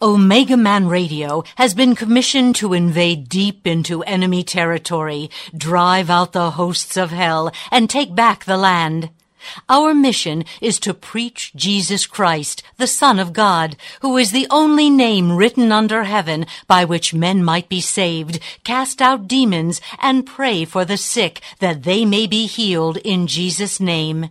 Omega Man Radio has been commissioned to invade deep into enemy territory, drive out the hosts of hell, and take back the land. Our mission is to preach Jesus Christ, the Son of God, who is the only name written under heaven by which men might be saved, cast out demons, and pray for the sick that they may be healed in Jesus' name.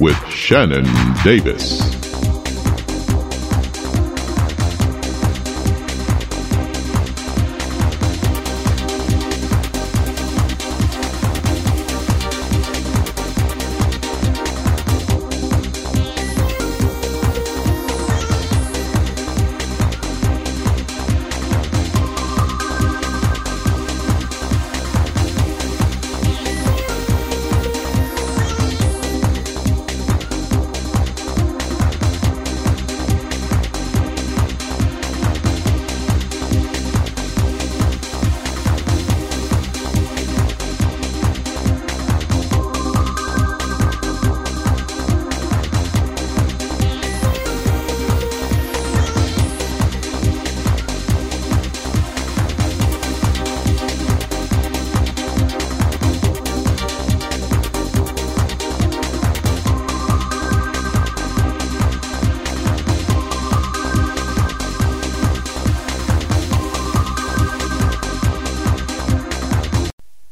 with Shannon Davis.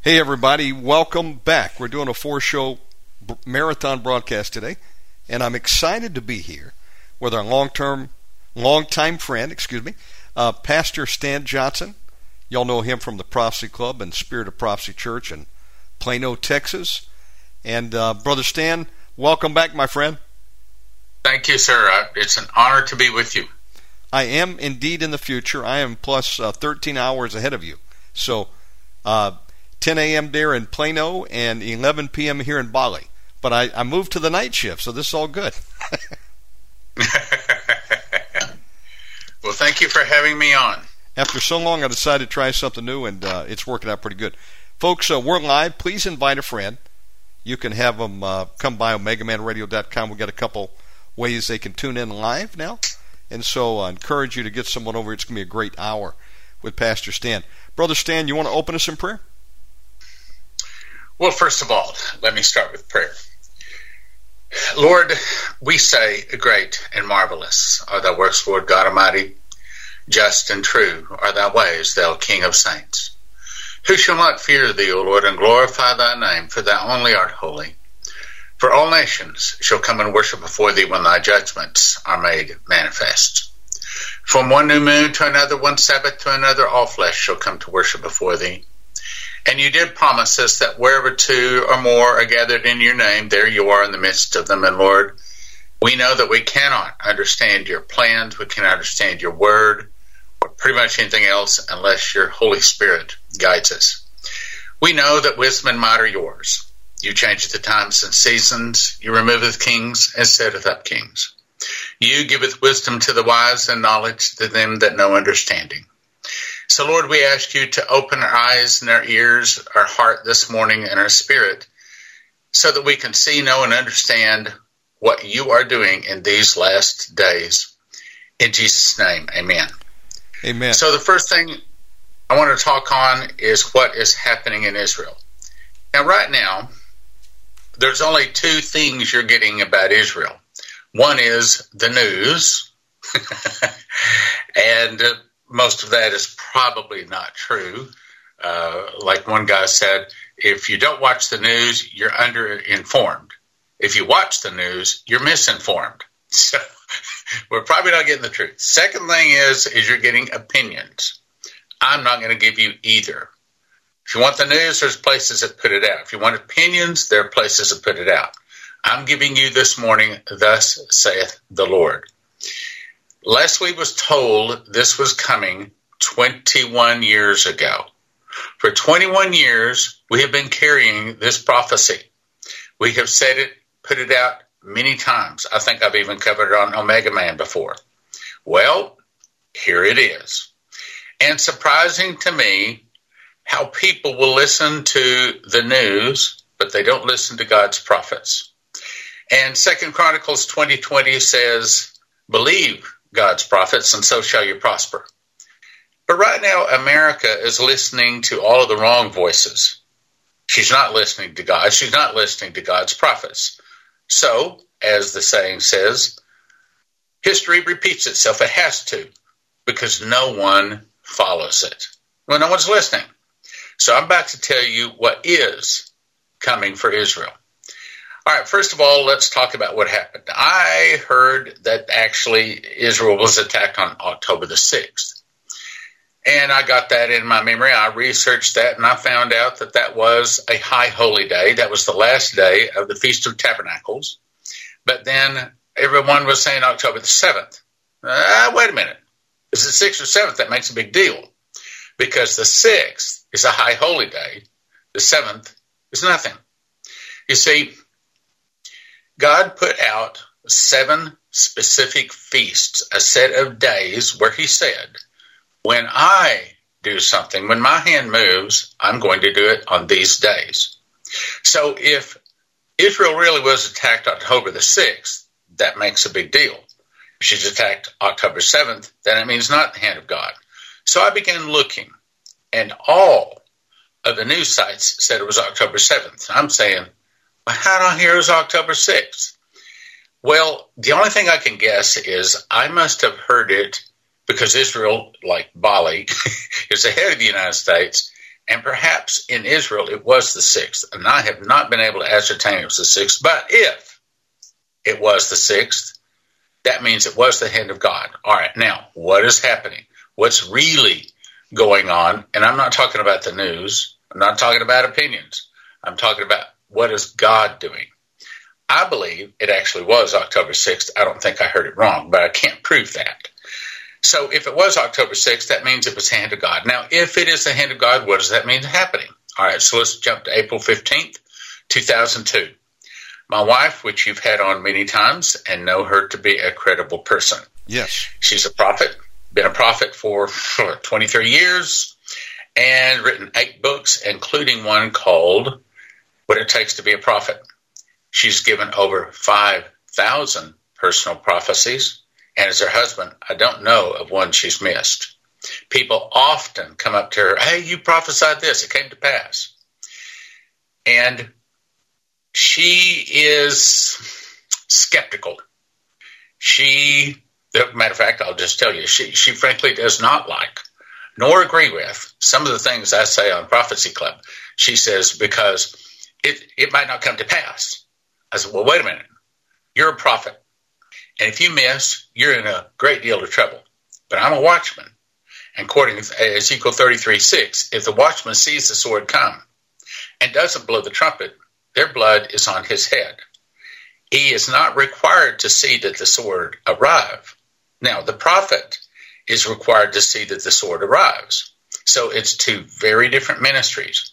Hey, everybody, welcome back. We're doing a four show marathon broadcast today, and I'm excited to be here with our long term, long time friend, excuse me, uh, Pastor Stan Johnson. Y'all know him from the Prophecy Club and Spirit of Prophecy Church in Plano, Texas. And uh, Brother Stan, welcome back, my friend. Thank you, sir. Uh, it's an honor to be with you. I am indeed in the future. I am plus uh, 13 hours ahead of you. So, uh, 10 a.m. there in Plano and 11 p.m. here in Bali. But I, I moved to the night shift, so this is all good. well, thank you for having me on. After so long, I decided to try something new, and uh, it's working out pretty good. Folks, uh, we're live. Please invite a friend. You can have them uh, come by OmegaManRadio.com. We've got a couple ways they can tune in live now. And so I encourage you to get someone over. It's going to be a great hour with Pastor Stan. Brother Stan, you want to open us in prayer? Well, first of all, let me start with prayer. Lord, we say, Great and marvelous are thy works, Lord God Almighty. Just and true are thy ways, thou King of saints. Who shall not fear thee, O Lord, and glorify thy name, for thou only art holy? For all nations shall come and worship before thee when thy judgments are made manifest. From one new moon to another, one Sabbath to another, all flesh shall come to worship before thee. And you did promise us that wherever two or more are gathered in your name, there you are in the midst of them. And Lord, we know that we cannot understand your plans, we cannot understand your word, or pretty much anything else unless your Holy Spirit guides us. We know that wisdom and might are yours. You change the times and seasons. You removeth kings and setteth up kings. You giveth wisdom to the wise and knowledge to them that know understanding. So, Lord, we ask you to open our eyes and our ears, our heart this morning, and our spirit, so that we can see, know, and understand what you are doing in these last days. In Jesus' name, amen. Amen. So, the first thing I want to talk on is what is happening in Israel. Now, right now, there's only two things you're getting about Israel. One is the news, and most of that is probably not true. Uh, like one guy said, if you don't watch the news, you're underinformed. If you watch the news, you're misinformed. So we're probably not getting the truth. Second thing is, is you're getting opinions. I'm not going to give you either. If you want the news, there's places that put it out. If you want opinions, there are places that put it out. I'm giving you this morning, thus saith the Lord. Leslie was told this was coming 21 years ago. For 21 years, we have been carrying this prophecy. We have said it, put it out many times. I think I've even covered it on Omega Man before. Well, here it is. And surprising to me, how people will listen to the news, but they don't listen to God's prophets. And Second Chronicles 2020 says, believe God's prophets and so shall you prosper. But right now, America is listening to all of the wrong voices. She's not listening to God. She's not listening to God's prophets. So, as the saying says, history repeats itself. It has to, because no one follows it. Well, no one's listening. So I'm about to tell you what is coming for Israel. All right, first of all, let's talk about what happened. I heard that actually Israel was attacked on October the 6th. And I got that in my memory. I researched that and I found out that that was a high holy day. That was the last day of the Feast of Tabernacles. But then everyone was saying October the 7th. Uh, wait a minute. Is it 6th or 7th? That makes a big deal. Because the 6th is a high holy day, the 7th is nothing. You see, God put out seven specific feasts, a set of days where He said, When I do something, when my hand moves, I'm going to do it on these days. So if Israel really was attacked October the 6th, that makes a big deal. If she's attacked October 7th, then it means not the hand of God. So I began looking, and all of the news sites said it was October 7th. I'm saying, I hear it was October 6th? Well, the only thing I can guess is I must have heard it because Israel, like Bali, is ahead of the United States and perhaps in Israel it was the sixth. And I have not been able to ascertain it was the sixth. But if it was the sixth, that means it was the hand of God. All right, now, what is happening? What's really going on? And I'm not talking about the news, I'm not talking about opinions. I'm talking about what is God doing? I believe it actually was October 6th. I don't think I heard it wrong, but I can't prove that. So if it was October 6th, that means it was the hand of God. Now, if it is the hand of God, what does that mean happening? All right, so let's jump to April 15th, 2002. My wife, which you've had on many times and know her to be a credible person. Yes. She's a prophet, been a prophet for 23 years, and written eight books, including one called What It Takes to Be a Prophet. She's given over 5,000 personal prophecies and as her husband, I don't know of one she's missed. People often come up to her, Hey, you prophesied this, it came to pass. And she is skeptical. She, matter of fact, I'll just tell you, she, she frankly does not like nor agree with some of the things I say on Prophecy Club. She says, because it, it might not come to pass. I said, well, wait a minute. You're a prophet. And if you miss, you're in a great deal of trouble. But I'm a watchman. And according to Ezekiel 33 6, if the watchman sees the sword come and doesn't blow the trumpet, their blood is on his head. He is not required to see that the sword arrive. Now, the prophet is required to see that the sword arrives. So it's two very different ministries.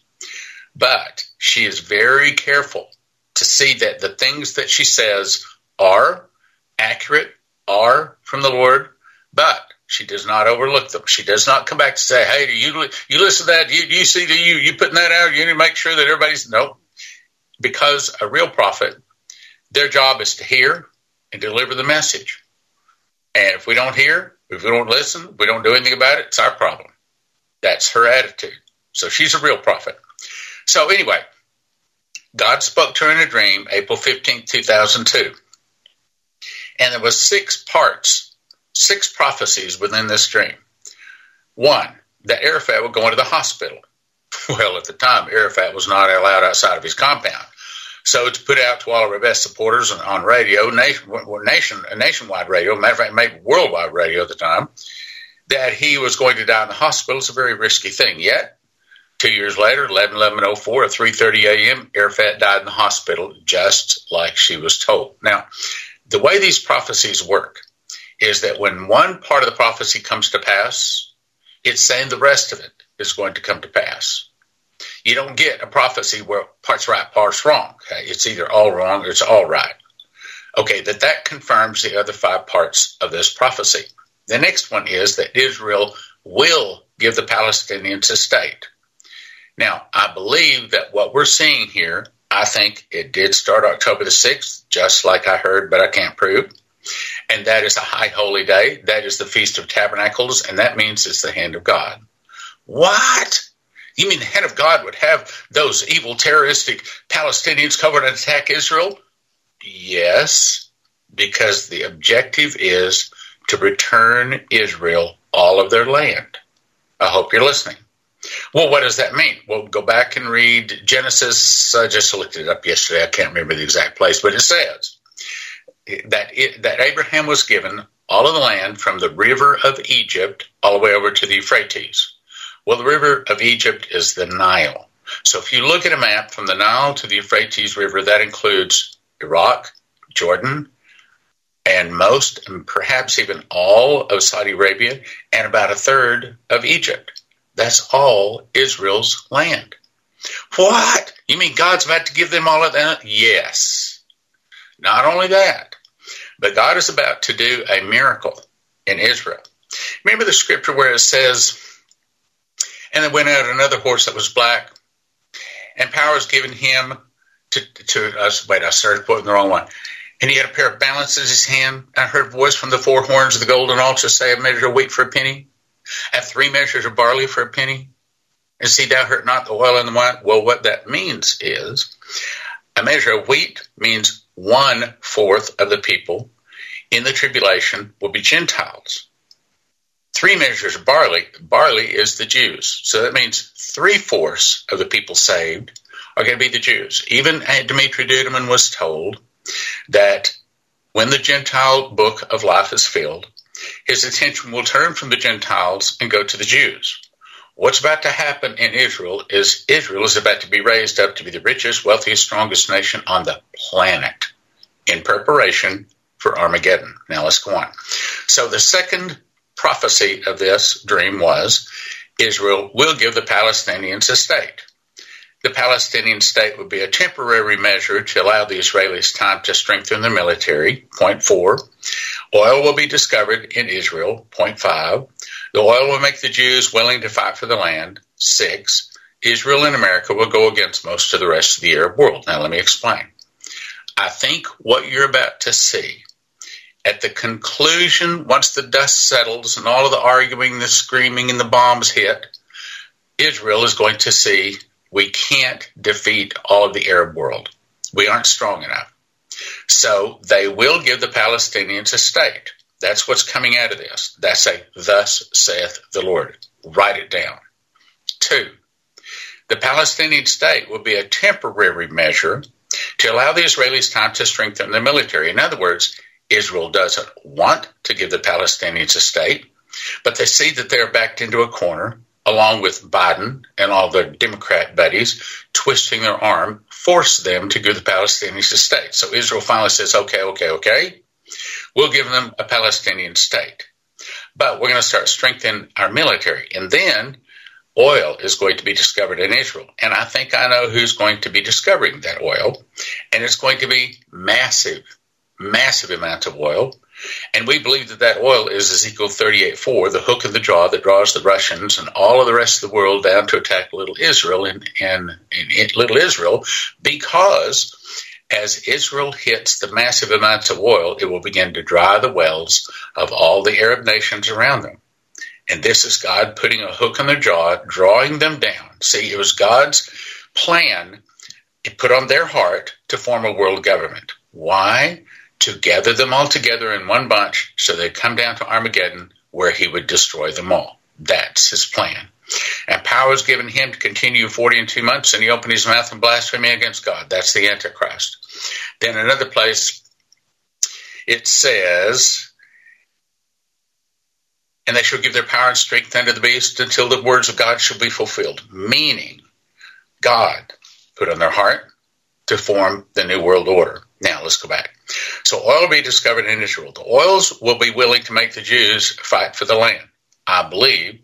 But she is very careful to see that the things that she says are accurate are from the Lord, but she does not overlook them. She does not come back to say, "Hey, do you you listen to that? You you see that you you putting that out? You need to make sure that everybody's no." Because a real prophet, their job is to hear and deliver the message. And if we don't hear, if we don't listen, we don't do anything about it. It's our problem. That's her attitude. So she's a real prophet. So anyway, God spoke to her in a dream, April 15, 2002. And there was six parts, six prophecies within this dream. One, that Arafat would go into the hospital. Well, at the time, Arafat was not allowed outside of his compound. So to put out to all of our best supporters on radio, nation, nation, nationwide radio, matter of fact, maybe worldwide radio at the time, that he was going to die in the hospital is a very risky thing. Yet, two years later, 11 11 04 at 3.30 a.m., Arafat died in the hospital just like she was told. Now, the way these prophecies work is that when one part of the prophecy comes to pass, it's saying the rest of it is going to come to pass. You don't get a prophecy where parts right, parts wrong. It's either all wrong or it's all right. Okay, that that confirms the other five parts of this prophecy. The next one is that Israel will give the Palestinians a state. Now, I believe that what we're seeing here, I think it did start October the 6th, just like I heard, but I can't prove. And that is a high holy day. That is the Feast of Tabernacles, and that means it's the hand of God. What? You mean the hand of God would have those evil terroristic Palestinians come and attack Israel? Yes, because the objective is to return Israel all of their land. I hope you're listening. Well, what does that mean? Well, go back and read Genesis. I just looked it up yesterday. I can't remember the exact place, but it says that it, that Abraham was given all of the land from the river of Egypt all the way over to the Euphrates. Well, the river of Egypt is the Nile. So if you look at a map from the Nile to the Euphrates River, that includes Iraq, Jordan, and most, and perhaps even all of Saudi Arabia, and about a third of Egypt. That's all Israel's land. What? You mean God's about to give them all of that? Yes. Not only that, but God is about to do a miracle in Israel. Remember the scripture where it says, and there went out another horse that was black, and power was given him to, to uh, wait, I started putting the wrong one. And he had a pair of balances in his hand. And I heard a voice from the four horns of the golden altar say, A measure of wheat for a penny, and three measures of barley for a penny. And see, thou hurt not the oil and the wine. Well, what that means is a measure of wheat means one fourth of the people in the tribulation will be Gentiles. Three measures of barley, barley is the Jews. So that means three fourths of the people saved are going to be the Jews. Even Dimitri Duduman was told that when the Gentile book of life is filled, his attention will turn from the Gentiles and go to the Jews. What's about to happen in Israel is Israel is about to be raised up to be the richest, wealthiest, strongest nation on the planet in preparation for Armageddon. Now let's go on. So the second prophecy of this dream was Israel will give the Palestinians a state. The Palestinian state would be a temporary measure to allow the Israelis time to strengthen their military. Point four. Oil will be discovered in Israel. Point five. The oil will make the Jews willing to fight for the land. Six. Israel and America will go against most of the rest of the Arab world. Now, let me explain. I think what you're about to see at the conclusion, once the dust settles and all of the arguing, the screaming, and the bombs hit, Israel is going to see we can't defeat all of the Arab world. We aren't strong enough. So they will give the Palestinians a state. That's what's coming out of this. That's a thus saith the Lord. Write it down. Two, the Palestinian state will be a temporary measure to allow the Israelis time to strengthen their military. In other words, Israel doesn't want to give the Palestinians a state, but they see that they're backed into a corner along with Biden and all their Democrat buddies, twisting their arm, force them to give the Palestinians a state. So Israel finally says, okay, okay, okay, we'll give them a Palestinian state. But we're going to start strengthening our military. And then oil is going to be discovered in Israel. And I think I know who's going to be discovering that oil. And it's going to be massive, massive amounts of oil. And we believe that that oil is Ezekiel 38:4, the hook in the jaw that draws the Russians and all of the rest of the world down to attack little Israel and, and, and little Israel, because as Israel hits the massive amounts of oil, it will begin to dry the wells of all the Arab nations around them. And this is God putting a hook in their jaw, drawing them down. See, it was God's plan he put on their heart to form a world government. Why? To gather them all together in one bunch so they'd come down to Armageddon where he would destroy them all. That's his plan. And power is given him to continue 40 and two months, and he opened his mouth in blasphemy against God. That's the Antichrist. Then another place, it says, and they shall give their power and strength unto the beast until the words of God shall be fulfilled. Meaning, God put on their heart to form the New World Order. Now, let's go back. So, oil will be discovered in Israel. The oils will be willing to make the Jews fight for the land. I believe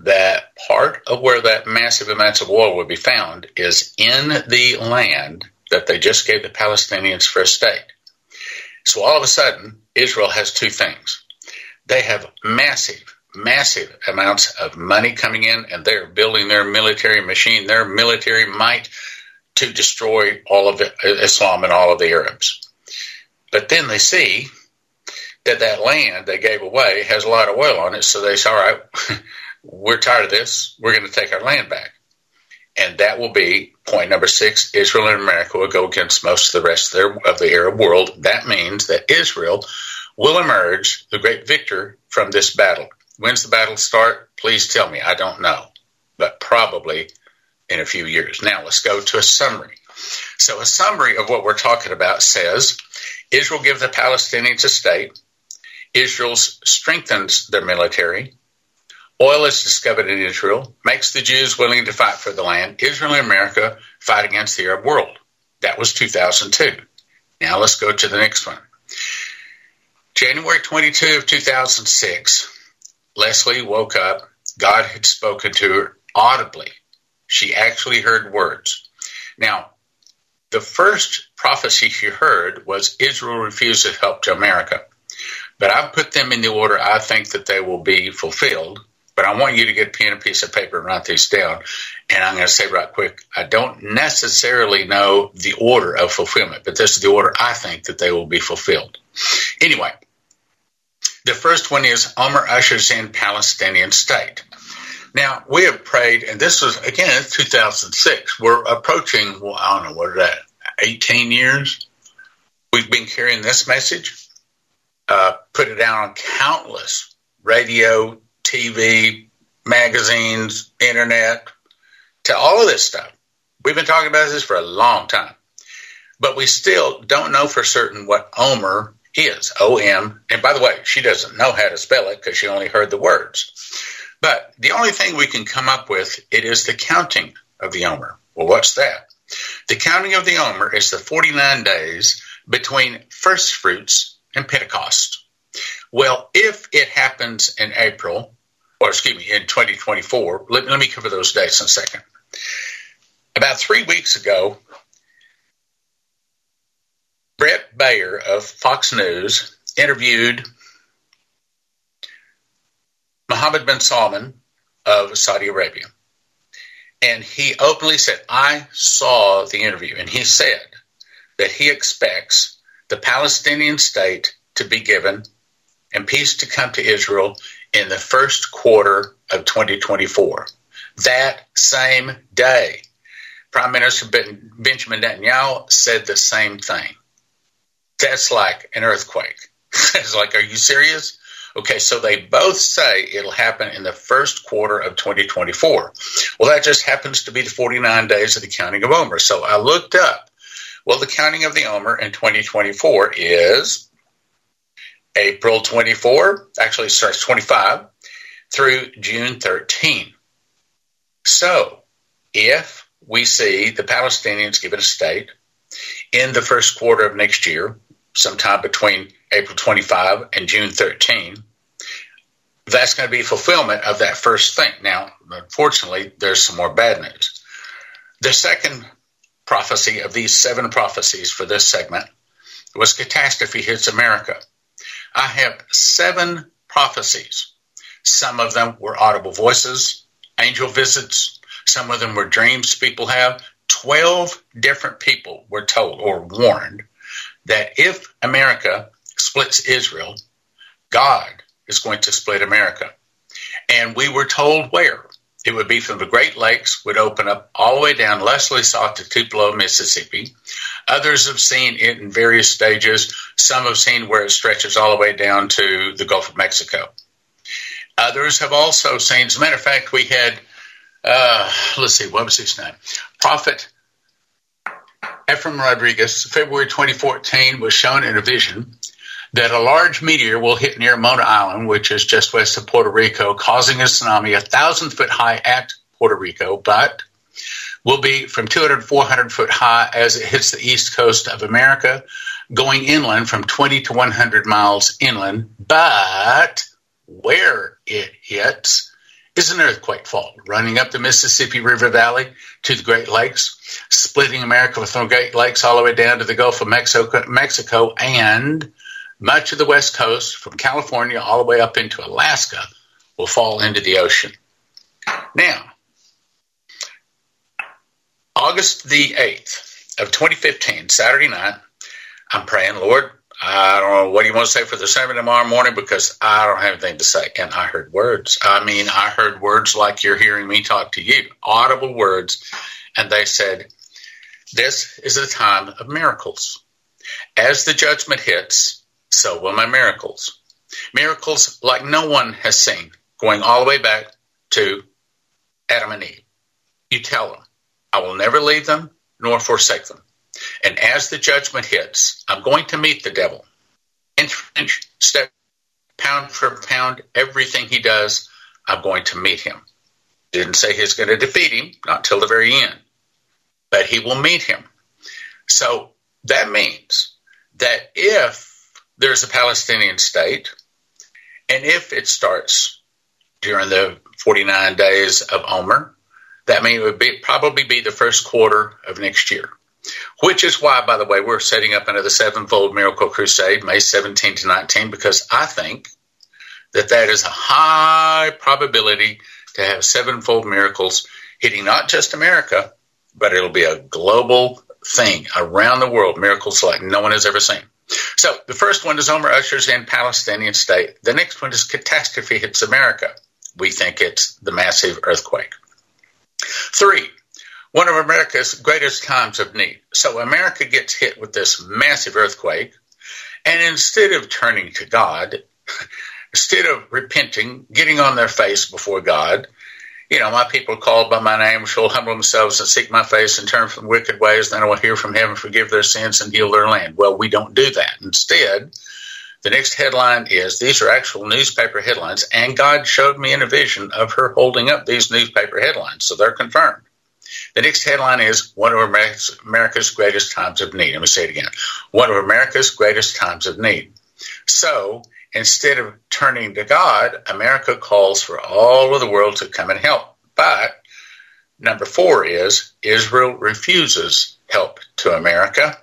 that part of where that massive amounts of oil will be found is in the land that they just gave the Palestinians for a state. So all of a sudden, Israel has two things. They have massive, massive amounts of money coming in, and they're building their military machine, their military might to destroy all of uh, Islam and all of the Arabs. But then they see that that land they gave away has a lot of oil on it, so they say, all right, we're tired of this. We're going to take our land back. And that will be point number six. Israel and America will go against most of the rest of, their, of the Arab world. That means that Israel will emerge the great victor from this battle. When's the battle start? Please tell me. I don't know, but probably in a few years. Now let's go to a summary. So a summary of what we're talking about says Israel gives the Palestinians a state. Israel strengthens their military. Oil is discovered in Israel, makes the Jews willing to fight for the land. Israel and America fight against the Arab world. That was 2002. Now let's go to the next one. January 22 of 2006, Leslie woke up. God had spoken to her audibly. She actually heard words. Now, the first prophecy she heard was Israel refuses help to America. But I've put them in the order I think that they will be fulfilled but I want you to get a pen and piece of paper and write these down. And I'm going to say right quick, I don't necessarily know the order of fulfillment, but this is the order I think that they will be fulfilled. Anyway, the first one is Omer ushers in Palestinian state. Now, we have prayed, and this was, again, it's 2006. We're approaching, well, I don't know, what is that, 18 years? We've been carrying this message, uh, put it out on countless radio, TV, magazines, internet, to all of this stuff. We've been talking about this for a long time. But we still don't know for certain what Omer is. O M. And by the way, she doesn't know how to spell it because she only heard the words. But the only thing we can come up with it is the counting of the Omer. Well, what's that? The counting of the Omer is the 49 days between first fruits and Pentecost. Well, if it happens in April, or excuse me, in 2024. Let, let me cover those dates in a second. About three weeks ago, Brett Baier of Fox News interviewed Mohammed bin Salman of Saudi Arabia. And he openly said, I saw the interview, and he said that he expects the Palestinian state to be given and peace to come to Israel in the first quarter of 2024. That same day, Prime Minister Benjamin Netanyahu said the same thing. That's like an earthquake. it's like, are you serious? Okay, so they both say it'll happen in the first quarter of 2024. Well, that just happens to be the 49 days of the counting of Omer. So I looked up. Well, the counting of the Omer in 2024 is April 24, actually starts 25, through June 13. So, if we see the Palestinians given a state in the first quarter of next year, sometime between April 25 and June 13, that's going to be fulfillment of that first thing. Now, unfortunately, there's some more bad news. The second prophecy of these seven prophecies for this segment was catastrophe hits America. I have seven prophecies. Some of them were audible voices, angel visits. Some of them were dreams people have. 12 different people were told or warned that if America splits Israel, God is going to split America. And we were told where? It would be from the Great Lakes, would open up all the way down Leslie Saw to Tupelo, Mississippi. Others have seen it in various stages. Some have seen where it stretches all the way down to the Gulf of Mexico. Others have also seen, as a matter of fact, we had, uh, let's see, what was his name? Prophet Ephraim Rodriguez, February 2014, was shown in a vision that a large meteor will hit near Mona Island, which is just west of Puerto Rico, causing a tsunami a thousand foot high at Puerto Rico, but will be from 200 400 foot high as it hits the east coast of America, going inland from 20 to 100 miles inland. But where it hits is an earthquake fault running up the Mississippi River Valley to the Great Lakes, splitting America from the Great Lakes all the way down to the Gulf of Mexico, Mexico and much of the West Coast, from California all the way up into Alaska, will fall into the ocean. Now, August the 8th of 2015, Saturday night, I'm praying, Lord, I don't know what do you want to say for the sermon tomorrow morning because I don't have anything to say. And I heard words. I mean, I heard words like you're hearing me talk to you, audible words. And they said, This is a time of miracles. As the judgment hits, so will my miracles. Miracles like no one has seen, going all the way back to Adam and Eve. You tell them, I will never leave them nor forsake them. And as the judgment hits, I'm going to meet the devil. Inch for inch, step, pound for pound, everything he does, I'm going to meet him. Didn't say he's going to defeat him, not till the very end, but he will meet him. So that means that if there's a Palestinian state, and if it starts during the 49 days of Omer, that means it would be, probably be the first quarter of next year. Which is why, by the way, we're setting up another sevenfold miracle crusade, May 17 to 19, because I think that that is a high probability to have sevenfold miracles hitting not just America, but it'll be a global thing around the world, miracles like no one has ever seen. So the first one is Omer ushers in Palestinian state. The next one is catastrophe hits America. We think it's the massive earthquake. Three, one of America's greatest times of need. So America gets hit with this massive earthquake, and instead of turning to God, instead of repenting, getting on their face before God, you know, my people called by my name shall humble themselves and seek my face and turn from wicked ways, then I will hear from heaven, forgive their sins, and heal their land. Well, we don't do that. Instead, the next headline is these are actual newspaper headlines, and God showed me in a vision of her holding up these newspaper headlines, so they're confirmed. The next headline is one of America's greatest times of need. Let me say it again. One of America's greatest times of need. So instead of turning to God, America calls for all of the world to come and help. But number four is Israel refuses help to America.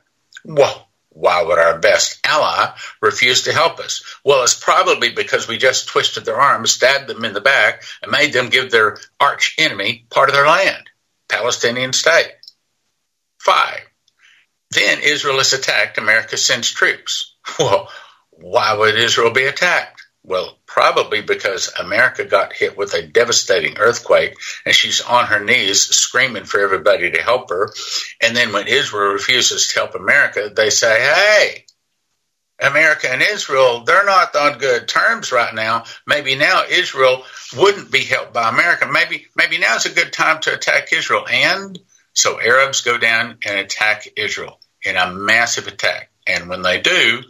Well, why would our best ally refuse to help us? Well, it's probably because we just twisted their arms, stabbed them in the back, and made them give their arch enemy part of their land. Palestinian state. Five, then Israel is attacked, America sends troops. Well, why would Israel be attacked? Well, probably because America got hit with a devastating earthquake and she's on her knees screaming for everybody to help her. And then when Israel refuses to help America, they say, hey, America and Israel, they're not on good terms right now. Maybe now Israel wouldn't be helped by America. Maybe maybe now's a good time to attack Israel. And so Arabs go down and attack Israel in a massive attack. And when they do,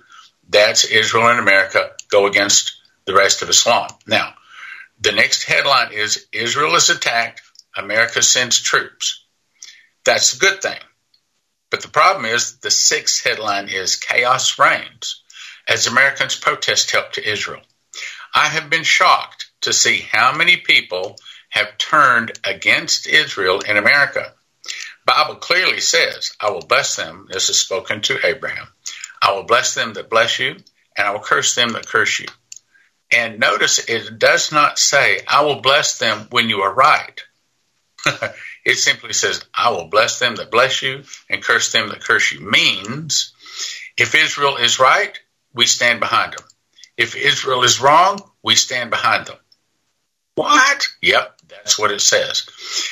that's Israel and America go against the rest of Islam. Now, the next headline is Israel is attacked, America sends troops. That's a good thing. But the problem is the sixth headline is Chaos Reigns as Americans protest help to Israel. I have been shocked to see how many people have turned against Israel in America. Bible clearly says, I will bless them. This is spoken to Abraham. I will bless them that bless you, and I will curse them that curse you. And notice it does not say, I will bless them when you are right. It simply says, I will bless them that bless you and curse them that curse you. Means if Israel is right, we stand behind them. If Israel is wrong, we stand behind them. What? Yep, that's what it says.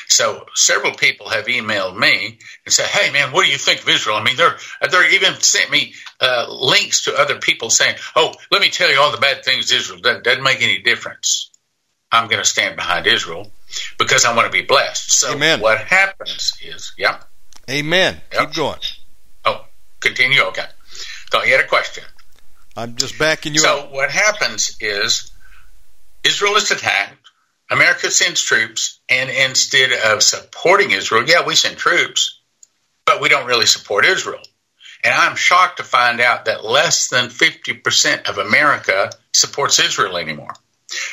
So several people have emailed me and said, "Hey, man, what do you think of Israel?" I mean, they're they're even sent me uh, links to other people saying, "Oh, let me tell you all the bad things Israel does. Doesn't make any difference. I'm going to stand behind Israel because I want to be blessed." So Amen. what happens is, yeah. Amen. Yep. Keep going. Oh, continue. Okay. Thought you had a question. I'm just backing you so up. what happens is Israel is attacked. America sends troops, and instead of supporting Israel, yeah, we send troops, but we don't really support Israel. And I'm shocked to find out that less than 50% of America supports Israel anymore.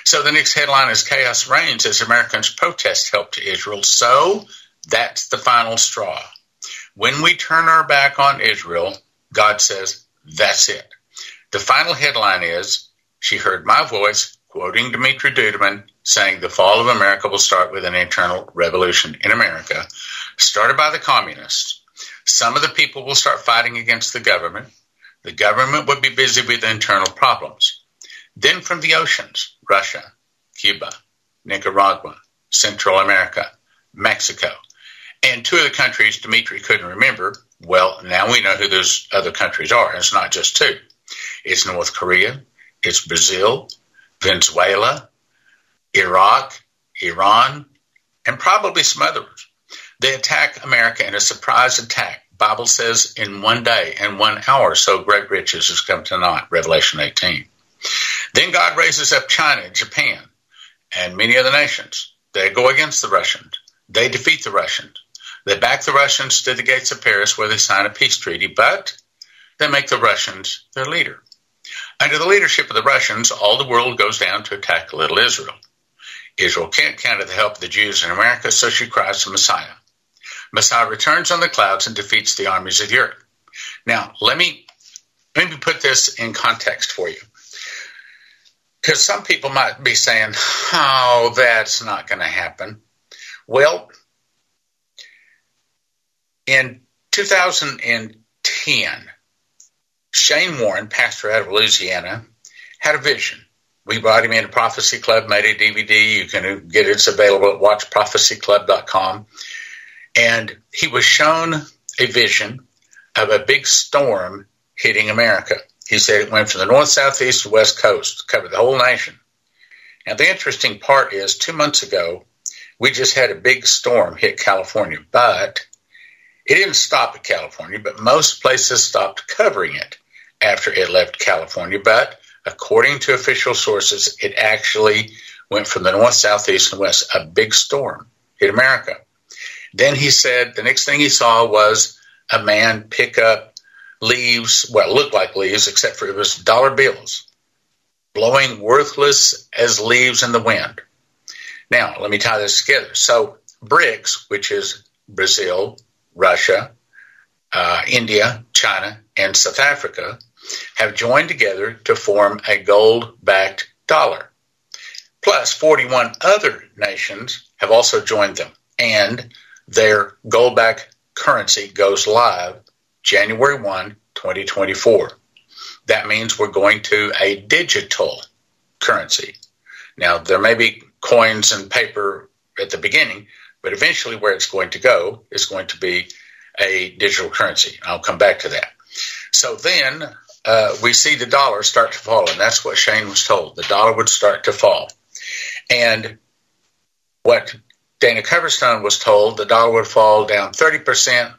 So the next headline is Chaos Reigns as Americans protest help to Israel. So that's the final straw. When we turn our back on Israel, God says, that's it. The final headline is She heard my voice, quoting Dimitri Duduman, saying the fall of America will start with an internal revolution in America, started by the communists. Some of the people will start fighting against the government. The government would be busy with internal problems. Then from the oceans, Russia, Cuba, Nicaragua, Central America, Mexico, and two of the countries Dimitri couldn't remember. Well, now we know who those other countries are. It's not just two. It's North Korea, it's Brazil, Venezuela, Iraq, Iran, and probably some others. They attack America in a surprise attack. Bible says in one day and one hour, so great riches has come to naught. Revelation 18. Then God raises up China Japan and many other nations. They go against the Russians. They defeat the Russians. They back the Russians to the gates of Paris where they sign a peace treaty, but they make the Russians their leader. Under the leadership of the Russians, all the world goes down to attack little Israel. Israel can't count on the help of the Jews in America, so she cries to Messiah. Messiah returns on the clouds and defeats the armies of Europe. Now, let me maybe put this in context for you. Because some people might be saying, oh, that's not going to happen. Well, in 2010, Shane Warren, pastor out of Louisiana, had a vision. We brought him into Prophecy Club, made a DVD. You can get it. It's available at watchprophecyclub.com. And he was shown a vision of a big storm hitting America. He said it went from the north, south, east, to west coast, covered the whole nation. And the interesting part is, two months ago, we just had a big storm hit California, but it didn't stop at California, but most places stopped covering it after it left California. But according to official sources, it actually went from the north, south, east, and west. A big storm hit America. Then he said the next thing he saw was a man pick up leaves, well, looked like leaves, except for it was dollar bills, blowing worthless as leaves in the wind. Now, let me tie this together. So, BRICS, which is Brazil, Russia, uh, India, China, and South Africa, have joined together to form a gold backed dollar. Plus, 41 other nations have also joined them, and their gold backed currency goes live January 1, 2024. That means we're going to a digital currency. Now, there may be coins and paper at the beginning, but eventually where it's going to go is going to be a digital currency. I'll come back to that. So then uh, we see the dollar start to fall, and that's what Shane was told. The dollar would start to fall. And what Dana Coverstone was told, the dollar would fall down 30%,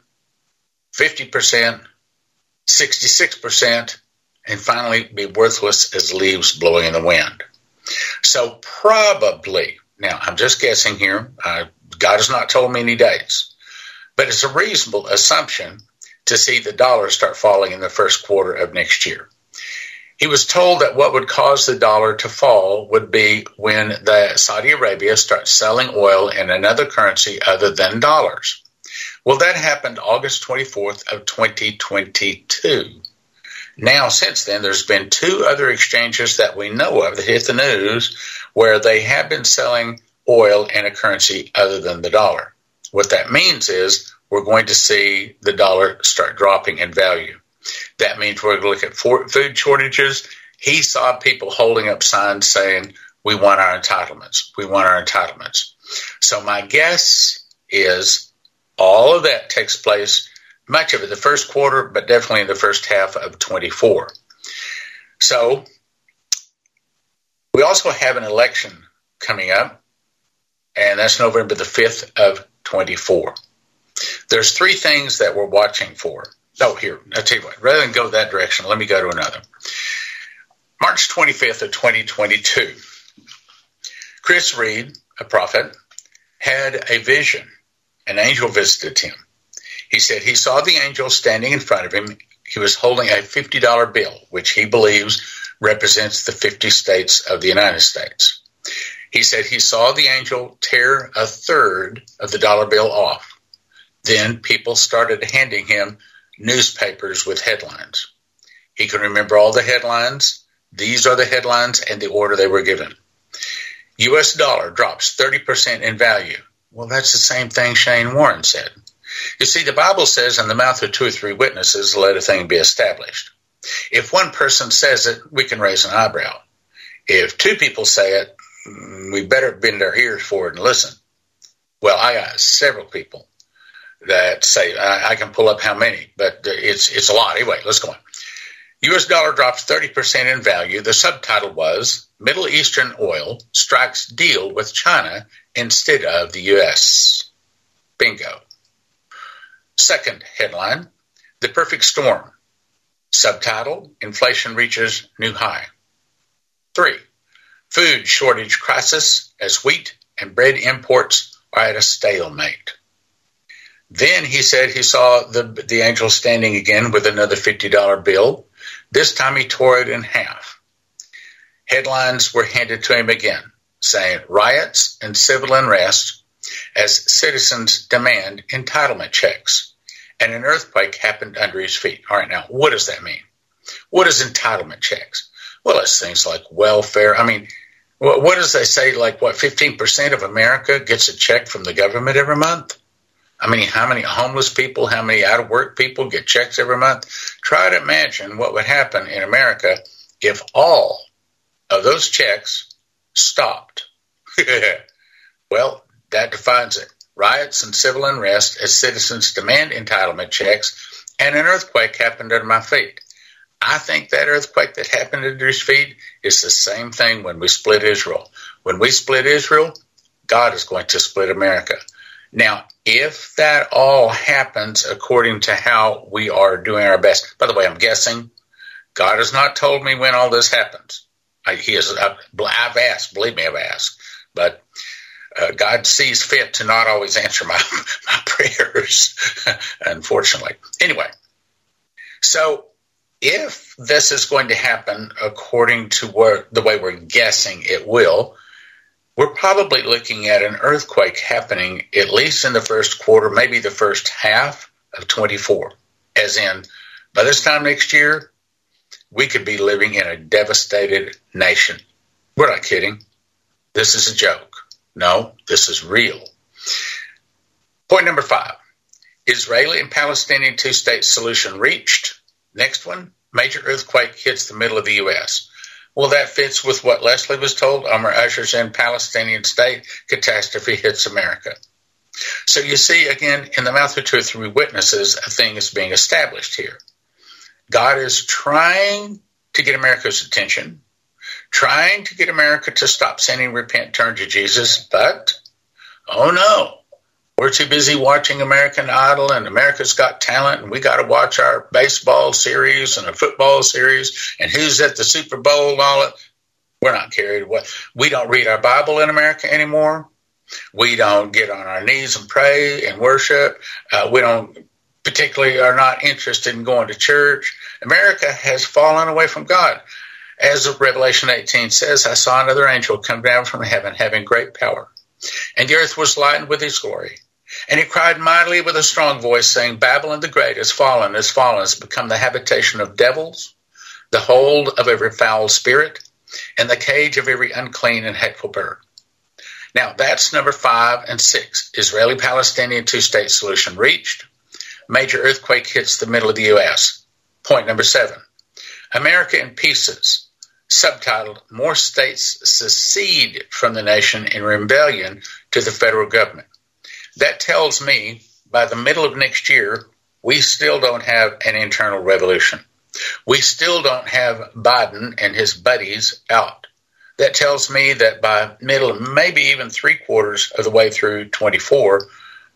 50%, 66%, and finally be worthless as leaves blowing in the wind. So probably, now I'm just guessing here, uh, God has not told me any dates, but it's a reasonable assumption to see the dollar start falling in the first quarter of next year. He was told that what would cause the dollar to fall would be when the Saudi Arabia starts selling oil in another currency other than dollars. Well, that happened August 24th of 2022. Now, since then, there's been two other exchanges that we know of that hit the news where they have been selling oil in a currency other than the dollar. What that means is we're going to see the dollar start dropping in value. That means we're going to look at food shortages. He saw people holding up signs saying, We want our entitlements. We want our entitlements. So my guess is all of that takes place, much of it the first quarter, but definitely in the first half of 24. So we also have an election coming up, and that's November the 5th of 24. There's three things that we're watching for. Oh, here, I'll tell you what, rather than go that direction, let me go to another. March 25th of 2022, Chris Reed, a prophet, had a vision. An angel visited him. He said he saw the angel standing in front of him. He was holding a $50 bill, which he believes represents the 50 states of the United States. He said he saw the angel tear a third of the dollar bill off. Then people started handing him newspapers with headlines. He can remember all the headlines. These are the headlines and the order they were given. US dollar drops 30% in value. Well, that's the same thing Shane Warren said. You see, the Bible says, in the mouth of two or three witnesses, let a thing be established. If one person says it, we can raise an eyebrow. If two people say it, mm, we better bend our ears forward and listen. Well, I got several people that say I, I, can pull up how many, but it's it's a lot. Anyway, let's go on. U.S. dollar drops 30% in value. The subtitle was Middle Eastern oil strikes deal with China instead of the U.S. Bingo. Second headline The Perfect Storm. Subtitle Inflation reaches new high. Three, food shortage crisis as wheat and bread imports are at a stalemate. Then he said he saw the, the angel standing again with another $50 bill. This time he tore it in half. Headlines were handed to him again saying riots and civil unrest as citizens demand entitlement checks. And an earthquake happened under his feet. All right, now, what does that mean? What is entitlement checks? Well, it's things like welfare. I mean, what does they say? Like, what, 15% of America gets a check from the government every month? I mean, how many homeless people, how many out of work people get checks every month? Try to imagine what would happen in America if all of those checks stopped. well, that defines it. Riots and civil unrest as citizens demand entitlement checks, and an earthquake happened under my feet. I think that earthquake that happened under his feet is the same thing when we split Israel. When we split Israel, God is going to split America. Now, if that all happens according to how we are doing our best, by the way, I'm guessing God has not told me when all this happens. I, he has, I've asked, believe me, I've asked, but uh, God sees fit to not always answer my, my prayers, unfortunately. Anyway, so if this is going to happen according to what, the way we're guessing it will, we're probably looking at an earthquake happening at least in the first quarter, maybe the first half of 24. As in, by this time next year, we could be living in a devastated nation. We're not kidding. This is a joke. No, this is real. Point number five Israeli and Palestinian two state solution reached. Next one major earthquake hits the middle of the U.S. Well, that fits with what Leslie was told. Omar ushers in Palestinian state, catastrophe hits America. So you see, again, in the mouth of two or three witnesses, a thing is being established here. God is trying to get America's attention, trying to get America to stop sinning, repent, turn to Jesus, but oh no, we're too busy watching American Idol and America's Got Talent, and we got to watch our baseball series and a football series and who's at the Super Bowl and all that. We're not carried away. We don't read our Bible in America anymore. We don't get on our knees and pray and worship. Uh, we don't particularly are not interested in going to church. America has fallen away from God. As Revelation 18 says, I saw another angel come down from heaven having great power. And the earth was lightened with his glory. And he cried mightily with a strong voice, saying, Babylon the Great is fallen, is fallen, has become the habitation of devils, the hold of every foul spirit, and the cage of every unclean and hateful bird. Now, that's number five and six. Israeli Palestinian two state solution reached. Major earthquake hits the middle of the U.S. Point number seven America in pieces. subtitled More States Secede from the Nation in Rebellion to the Federal Government. That tells me by the middle of next year, we still don't have an internal revolution. We still don't have Biden and his buddies out. That tells me that by middle, maybe even three quarters of the way through 24,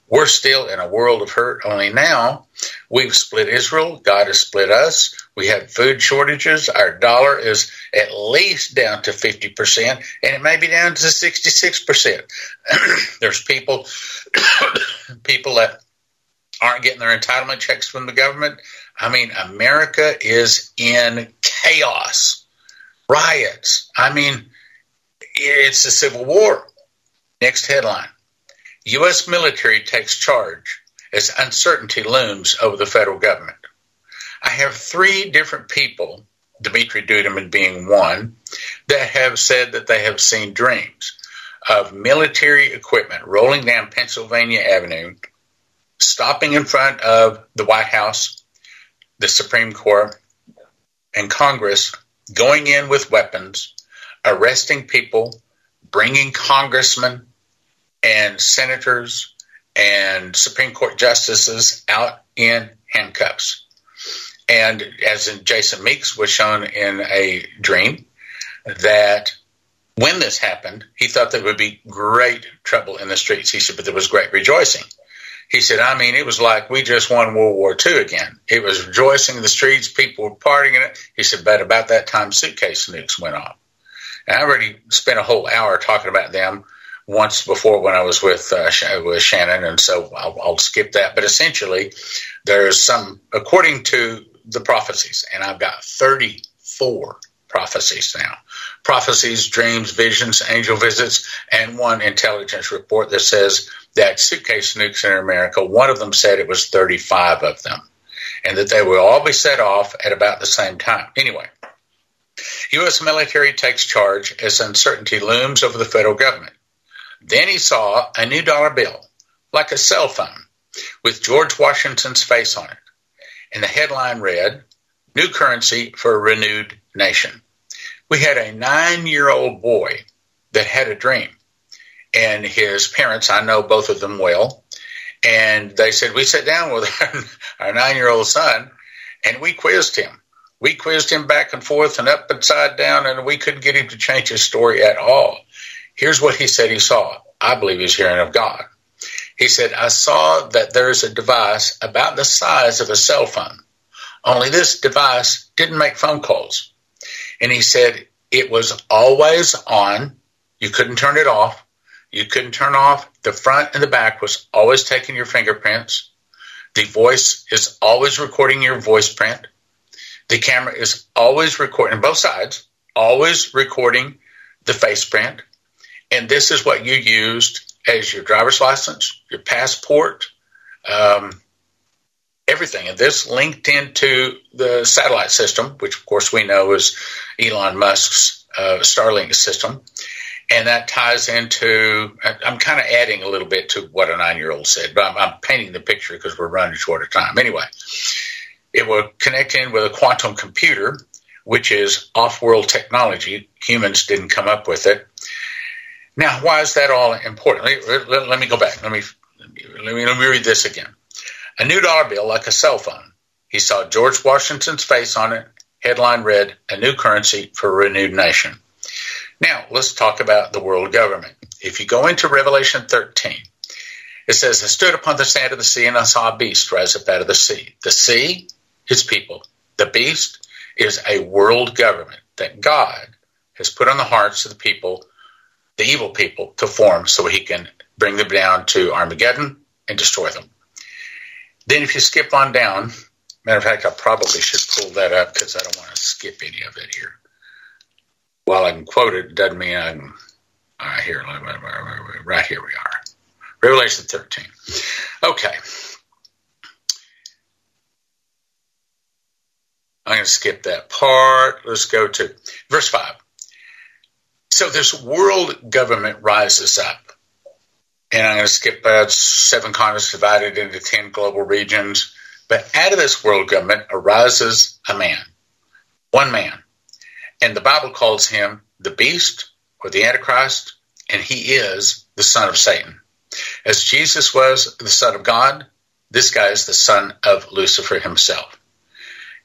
we're still in a world of hurt. Only now we've split Israel. God has split us. We have food shortages. Our dollar is at least down to 50%, and it may be down to 66%. There's people, people that aren't getting their entitlement checks from the government. I mean, America is in chaos, riots. I mean, it's a civil war. Next headline U.S. military takes charge as uncertainty looms over the federal government. I have three different people, Dumitru Duduman being one, that have said that they have seen dreams of military equipment rolling down Pennsylvania Avenue, stopping in front of the White House, the Supreme Court, and Congress, going in with weapons, arresting people, bringing congressmen and senators and Supreme Court justices out in handcuffs. And as in Jason Meeks was shown in a dream, that when this happened, he thought there would be great trouble in the streets. He said, but there was great rejoicing. He said, I mean, it was like we just won World War II again. It was rejoicing in the streets, people were partying in it. He said, but about that time, suitcase nukes went off. And I already spent a whole hour talking about them once before when I was with uh, with Shannon, and so I'll, I'll skip that. But essentially, there's some according to the prophecies, and I've got 34 prophecies now. Prophecies, dreams, visions, angel visits, and one intelligence report that says that suitcase nukes in America, one of them said it was 35 of them, and that they will all be set off at about the same time. Anyway, U.S. military takes charge as uncertainty looms over the federal government. Then he saw a new dollar bill, like a cell phone, with George Washington's face on it. And the headline read, New Currency for a Renewed Nation. We had a nine year old boy that had a dream. And his parents, I know both of them well, and they said, We sat down with our, our nine year old son and we quizzed him. We quizzed him back and forth and up and side down, and we couldn't get him to change his story at all. Here's what he said he saw. I believe he's hearing of God. He said, I saw that there's a device about the size of a cell phone. Only this device didn't make phone calls. And he said it was always on. You couldn't turn it off. You couldn't turn off. The front and the back was always taking your fingerprints. The voice is always recording your voice print. The camera is always recording both sides, always recording the face print. And this is what you used as your driver's license, your passport, um, everything. And this linked into the satellite system, which of course we know is Elon Musk's uh, Starlink system. And that ties into, I'm kind of adding a little bit to what a nine year old said, but I'm, I'm painting the picture because we're running short of time. Anyway, it will connect in with a quantum computer, which is off world technology. Humans didn't come up with it. Now, why is that all important? Let, let, let me go back. Let me, let me let me read this again. A new dollar bill, like a cell phone. He saw George Washington's face on it. Headline read, "A new currency for a renewed nation." Now, let's talk about the world government. If you go into Revelation 13, it says, I stood upon the sand of the sea and I saw a beast rise up out of the sea. The sea is people. The beast is a world government that God has put on the hearts of the people the evil people to form so he can bring them down to Armageddon and destroy them. Then, if you skip on down, matter of fact, I probably should pull that up because I don't want to skip any of it here. While I can quote it, doesn't mean I'm uh, here. Right here we are. Revelation 13. Okay. I'm going to skip that part. Let's go to verse 5. So this world government rises up. And I'm going to skip that seven continents divided into 10 global regions. But out of this world government arises a man, one man. And the Bible calls him the beast or the Antichrist, and he is the son of Satan. As Jesus was the son of God, this guy is the son of Lucifer himself.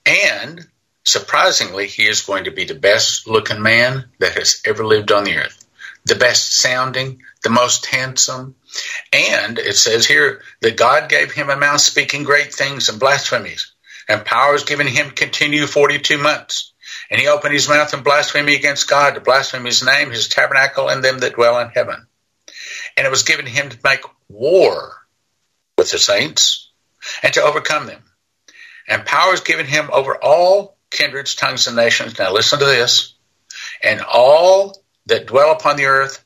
And surprisingly, he is going to be the best looking man that has ever lived on the earth. The best sounding, the most handsome. And it says here that God gave him a mouth speaking great things and blasphemies, and power is given him continue 42 months. And he opened his mouth in blasphemy against God, to blaspheme his name, his tabernacle, and them that dwell in heaven. And it was given him to make war with the saints and to overcome them. And power is given him over all kindreds, tongues, and nations. Now listen to this. And all that dwell upon the earth,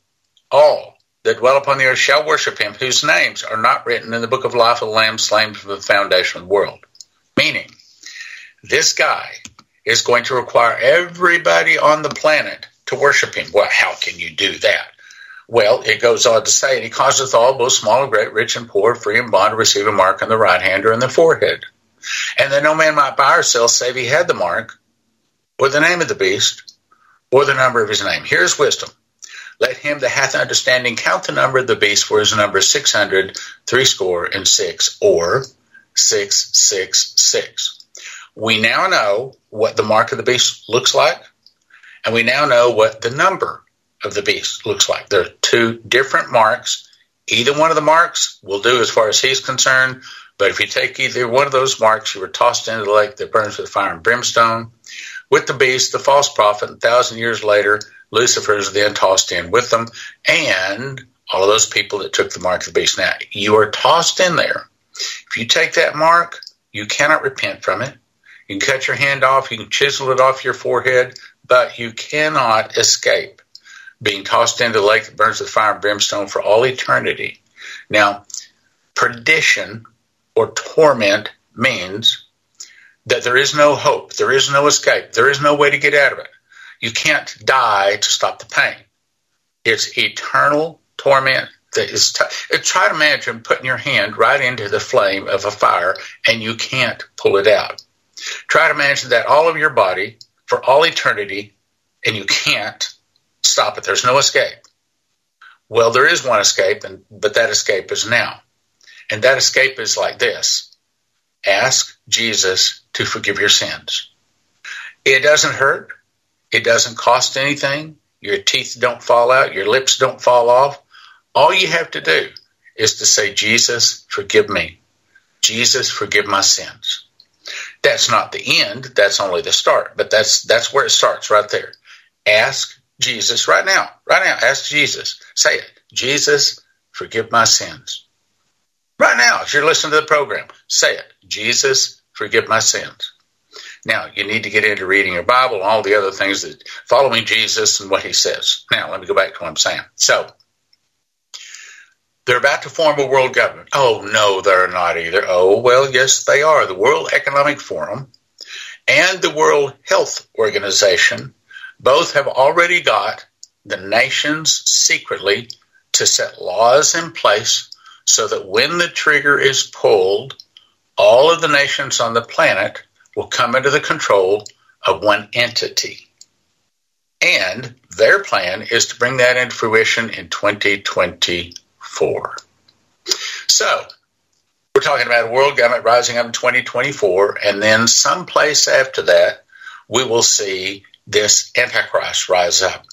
all that dwell upon the earth shall worship him, whose names are not written in the book of life of the Lamb slain from the foundation of the world. Meaning, this guy is going to require everybody on the planet to worship him. Well, how can you do that? Well, it goes on to say, and he causeth all, both small and great, rich and poor, free and bond, to receive a mark on the right hand or in the forehead. And that no man might buy or sell save he had the mark, or the name of the beast, or the number of his name. Here's wisdom. Let him that hath understanding count the number of the beast, for his number is six hundred, threescore and six, or six, six, six. We now know what the mark of the beast looks like, and we now know what the number of the beast looks like. There are two different marks. Either one of the marks will do as far as he's concerned. But if you take either one of those marks, you were tossed into the lake that burns with fire and brimstone. With the beast, the false prophet, and a thousand years later, Lucifer is then tossed in with them, and all of those people that took the mark of the beast. Now, you are tossed in there. If you take that mark, you cannot repent from it. You can cut your hand off, you can chisel it off your forehead, but you cannot escape being tossed into the lake that burns with fire and brimstone for all eternity. Now, perdition or torment means that there is no hope, there is no escape, there is no way to get out of it. You can't die to stop the pain. It's eternal torment that is. T- uh, try to imagine putting your hand right into the flame of a fire and you can't pull it out. Try to imagine that all of your body for all eternity and you can't stop it. There's no escape. Well, there is one escape, and but that escape is now. And that escape is like this. Ask Jesus to forgive your sins. It doesn't hurt. It doesn't cost anything. Your teeth don't fall out. Your lips don't fall off. All you have to do is to say, Jesus, forgive me. Jesus, forgive my sins. That's not the end. That's only the start. But that's that's where it starts right there. Ask Jesus right now. Right now. Ask Jesus. Say it. Jesus, forgive my sins. Right now, if you're listening to the program, say it. Jesus, forgive my sins. Now, you need to get into reading your Bible and all the other things that following Jesus and what he says. Now, let me go back to what I'm saying. So, they're about to form a world government. Oh, no, they're not either. Oh, well, yes, they are. The World Economic Forum and the World Health Organization both have already got the nations secretly to set laws in place so that when the trigger is pulled, all of the nations on the planet will come under the control of one entity. And their plan is to bring that into fruition in 2024. So, we're talking about a world government rising up in 2024, and then someplace after that, we will see this Antichrist rise up.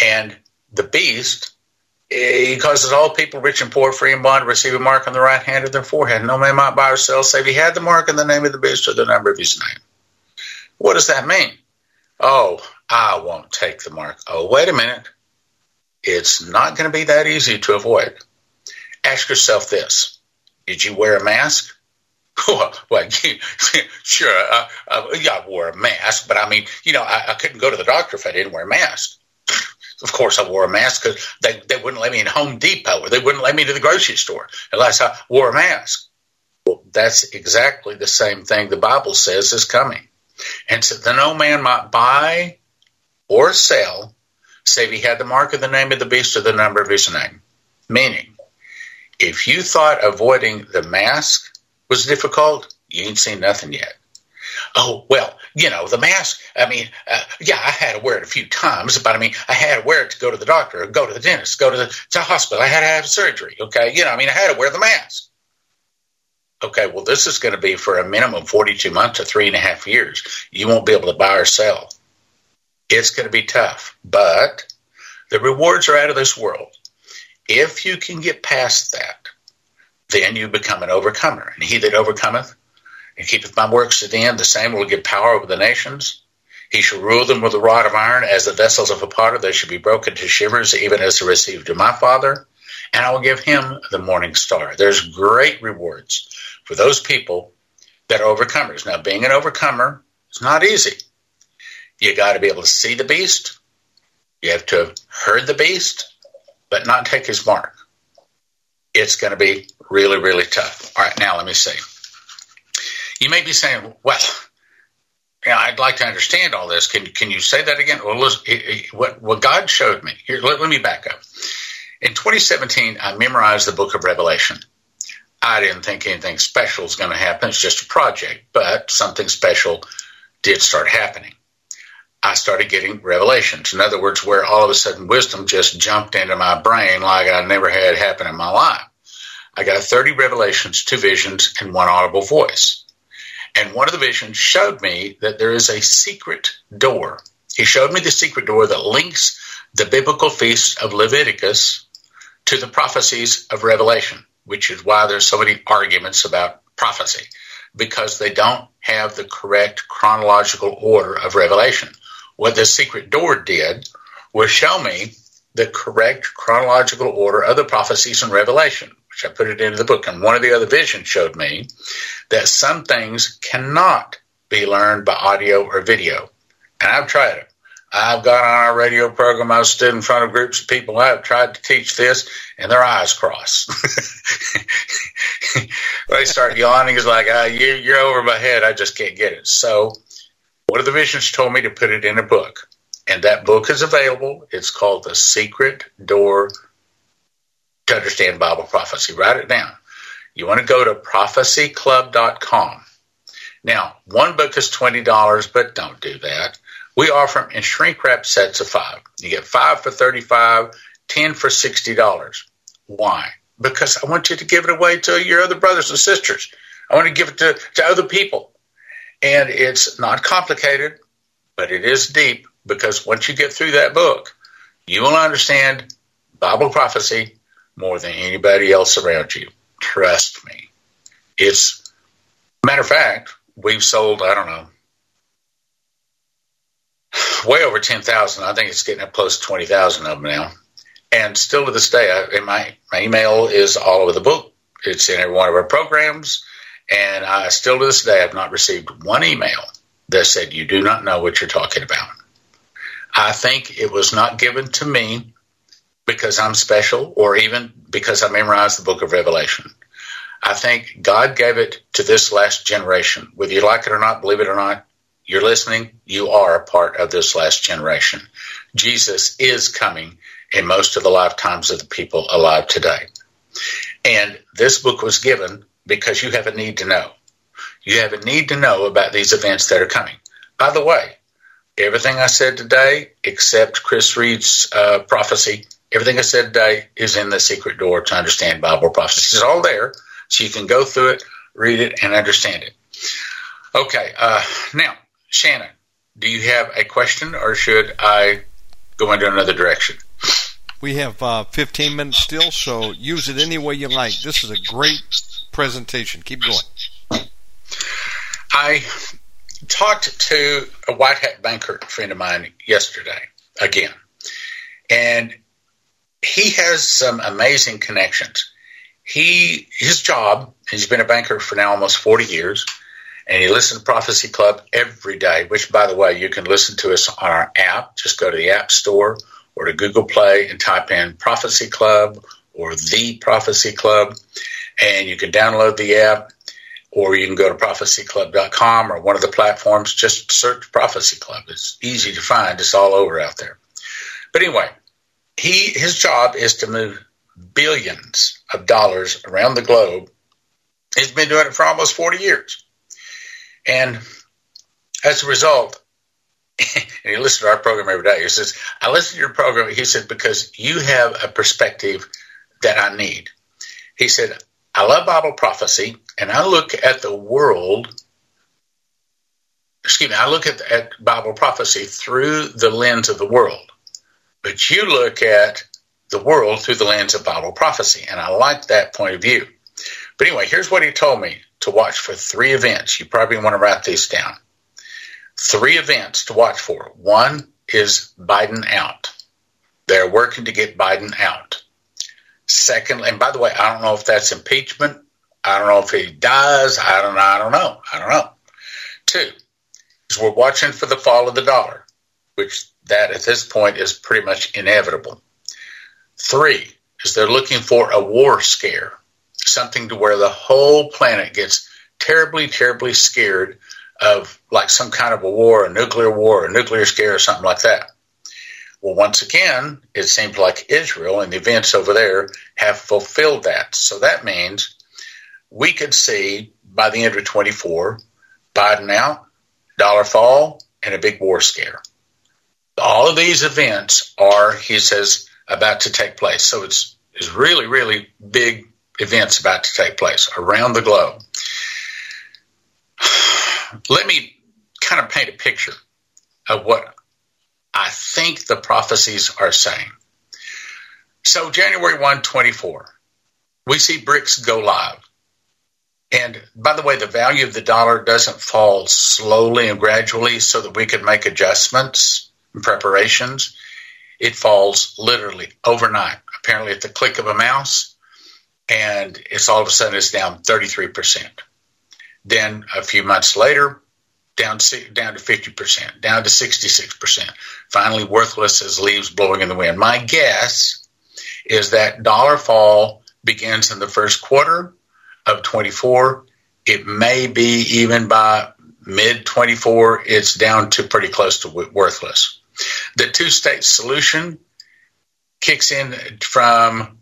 And the beast he causes all people, rich and poor, free and bond, to receive a mark on the right hand of their forehead. No man might buy or sell save he had the mark in the name of the beast or the number of his name. What does that mean? Oh, I won't take the mark. Oh, wait a minute. It's not going to be that easy to avoid. Ask yourself this Did you wear a mask? well, sure, uh, uh, yeah, I wore a mask, but I mean, you know, I, I couldn't go to the doctor if I didn't wear a mask. Of course, I wore a mask because they, they wouldn't let me in Home Depot or they wouldn't let me to the grocery store unless I wore a mask. Well, that's exactly the same thing the Bible says is coming. And so that no man might buy or sell save he had the mark of the name of the beast or the number of his name. Meaning, if you thought avoiding the mask was difficult, you ain't seen nothing yet. Oh, well, you know, the mask, I mean, uh, yeah, I had to wear it a few times, but I mean, I had to wear it to go to the doctor, go to the dentist, go to the, to hospital. I had to have surgery, okay? You know, I mean, I had to wear the mask. Okay, well, this is going to be for a minimum 42 months to three and a half years. You won't be able to buy or sell. It's going to be tough, but the rewards are out of this world. If you can get past that, then you become an overcomer. And he that overcometh and keepeth my works to the end, the same will give power over the nations. He shall rule them with a rod of iron, as the vessels of a potter, they shall be broken to shivers, even as they received of my Father. And I will give him the morning star. There's great rewards for those people that are overcomers. Now, being an overcomer is not easy. You got to be able to see the beast. You have to have heard the beast, but not take his mark. It's going to be really, really tough. All right, now let me see. You may be saying, well, I'd like to understand all this. Can can you say that again? Well, what what God showed me here. Let, let me back up. In 2017, I memorized the Book of Revelation. I didn't think anything special was going to happen. It's just a project, but something special did start happening. I started getting revelations. In other words, where all of a sudden wisdom just jumped into my brain like I never had happen in my life. I got 30 revelations, two visions, and one audible voice. And one of the visions showed me that there is a secret door. He showed me the secret door that links the biblical feast of Leviticus to the prophecies of Revelation, which is why there's so many arguments about prophecy, because they don't have the correct chronological order of Revelation. What the secret door did was show me the correct chronological order of the prophecies in Revelation, which I put it into the book. And one of the other visions showed me that some things cannot be learned by audio or video. And I've tried it. I've got on our radio program, I've stood in front of groups of people, I've tried to teach this, and their eyes cross. they start yawning, it's like, ah, you, you're over my head, I just can't get it. So one of the visions told me to put it in a book. And that book is available. It's called The Secret Door to Understand Bible Prophecy. Write it down. You want to go to prophecyclub.com. Now, one book is $20, but don't do that. We offer them in shrink wrap sets of five. You get five for $35, 10 for $60. Why? Because I want you to give it away to your other brothers and sisters. I want to give it to, to other people. And it's not complicated, but it is deep because once you get through that book, you will understand Bible prophecy more than anybody else around you. Trust me. It's matter of fact, we've sold, I don't know, way over 10,000. I think it's getting up close to 20,000 of them now. And still to this day, I, my, my email is all over the book. It's in every one of our programs. And I still to this day have not received one email that said, You do not know what you're talking about. I think it was not given to me because I'm special or even because I memorized the book of Revelation. I think God gave it to this last generation. Whether you like it or not, believe it or not, you're listening, you are a part of this last generation. Jesus is coming in most of the lifetimes of the people alive today. And this book was given because you have a need to know. You have a need to know about these events that are coming. By the way, everything I said today, except Chris Reed's uh, prophecy, everything I said today is in the secret door to understand Bible prophecy. It's all there, so you can go through it, read it, and understand it. Okay, uh, now, Shannon, do you have a question, or should I go into another direction? We have uh, 15 minutes still, so use it any way you like. This is a great presentation. Keep going. I talked to a white hat banker friend of mine yesterday again, and he has some amazing connections. He his job, he's been a banker for now almost 40 years, and he listens to Prophecy Club every day, which by the way, you can listen to us on our app. Just go to the App Store or to Google Play and type in Prophecy Club or The Prophecy Club and you can download the app or you can go to prophecyclub.com or one of the platforms. Just search Prophecy Club. It's easy to find. It's all over out there. But anyway, he his job is to move billions of dollars around the globe. He's been doing it for almost 40 years. And as a result, and he listens to our program every day. He says, I listen to your program. He said, because you have a perspective that I need. He said, I love Bible prophecy, and I look at the world. Excuse me, I look at, at Bible prophecy through the lens of the world. But you look at the world through the lens of Bible prophecy. And I like that point of view. But anyway, here's what he told me to watch for three events. You probably want to write these down. Three events to watch for. One is Biden out. They're working to get Biden out. Secondly, and by the way, I don't know if that's impeachment. I don't know if he dies. I don't know. I don't know. I don't know. Two is we're watching for the fall of the dollar, which that at this point is pretty much inevitable. Three is they're looking for a war scare, something to where the whole planet gets terribly, terribly scared of like some kind of a war, a nuclear war, a nuclear scare, or something like that. Well, once again, it seems like Israel and the events over there have fulfilled that. So that means we could see by the end of 24, Biden out, dollar fall, and a big war scare. All of these events are, he says, about to take place. So it's, it's really, really big events about to take place around the globe. Let me kind of paint a picture of what I think the prophecies are saying. So, January 1, 24, we see BRICS go live. And by the way, the value of the dollar doesn't fall slowly and gradually so that we can make adjustments preparations. It falls literally overnight, apparently at the click of a mouse, and it's all of a sudden it's down 33%. Then a few months later, down down to 50%, down to 66%. Finally, worthless as leaves blowing in the wind. My guess is that dollar fall begins in the first quarter of 24. It may be even by mid 24, it's down to pretty close to worthless. The two state solution kicks in from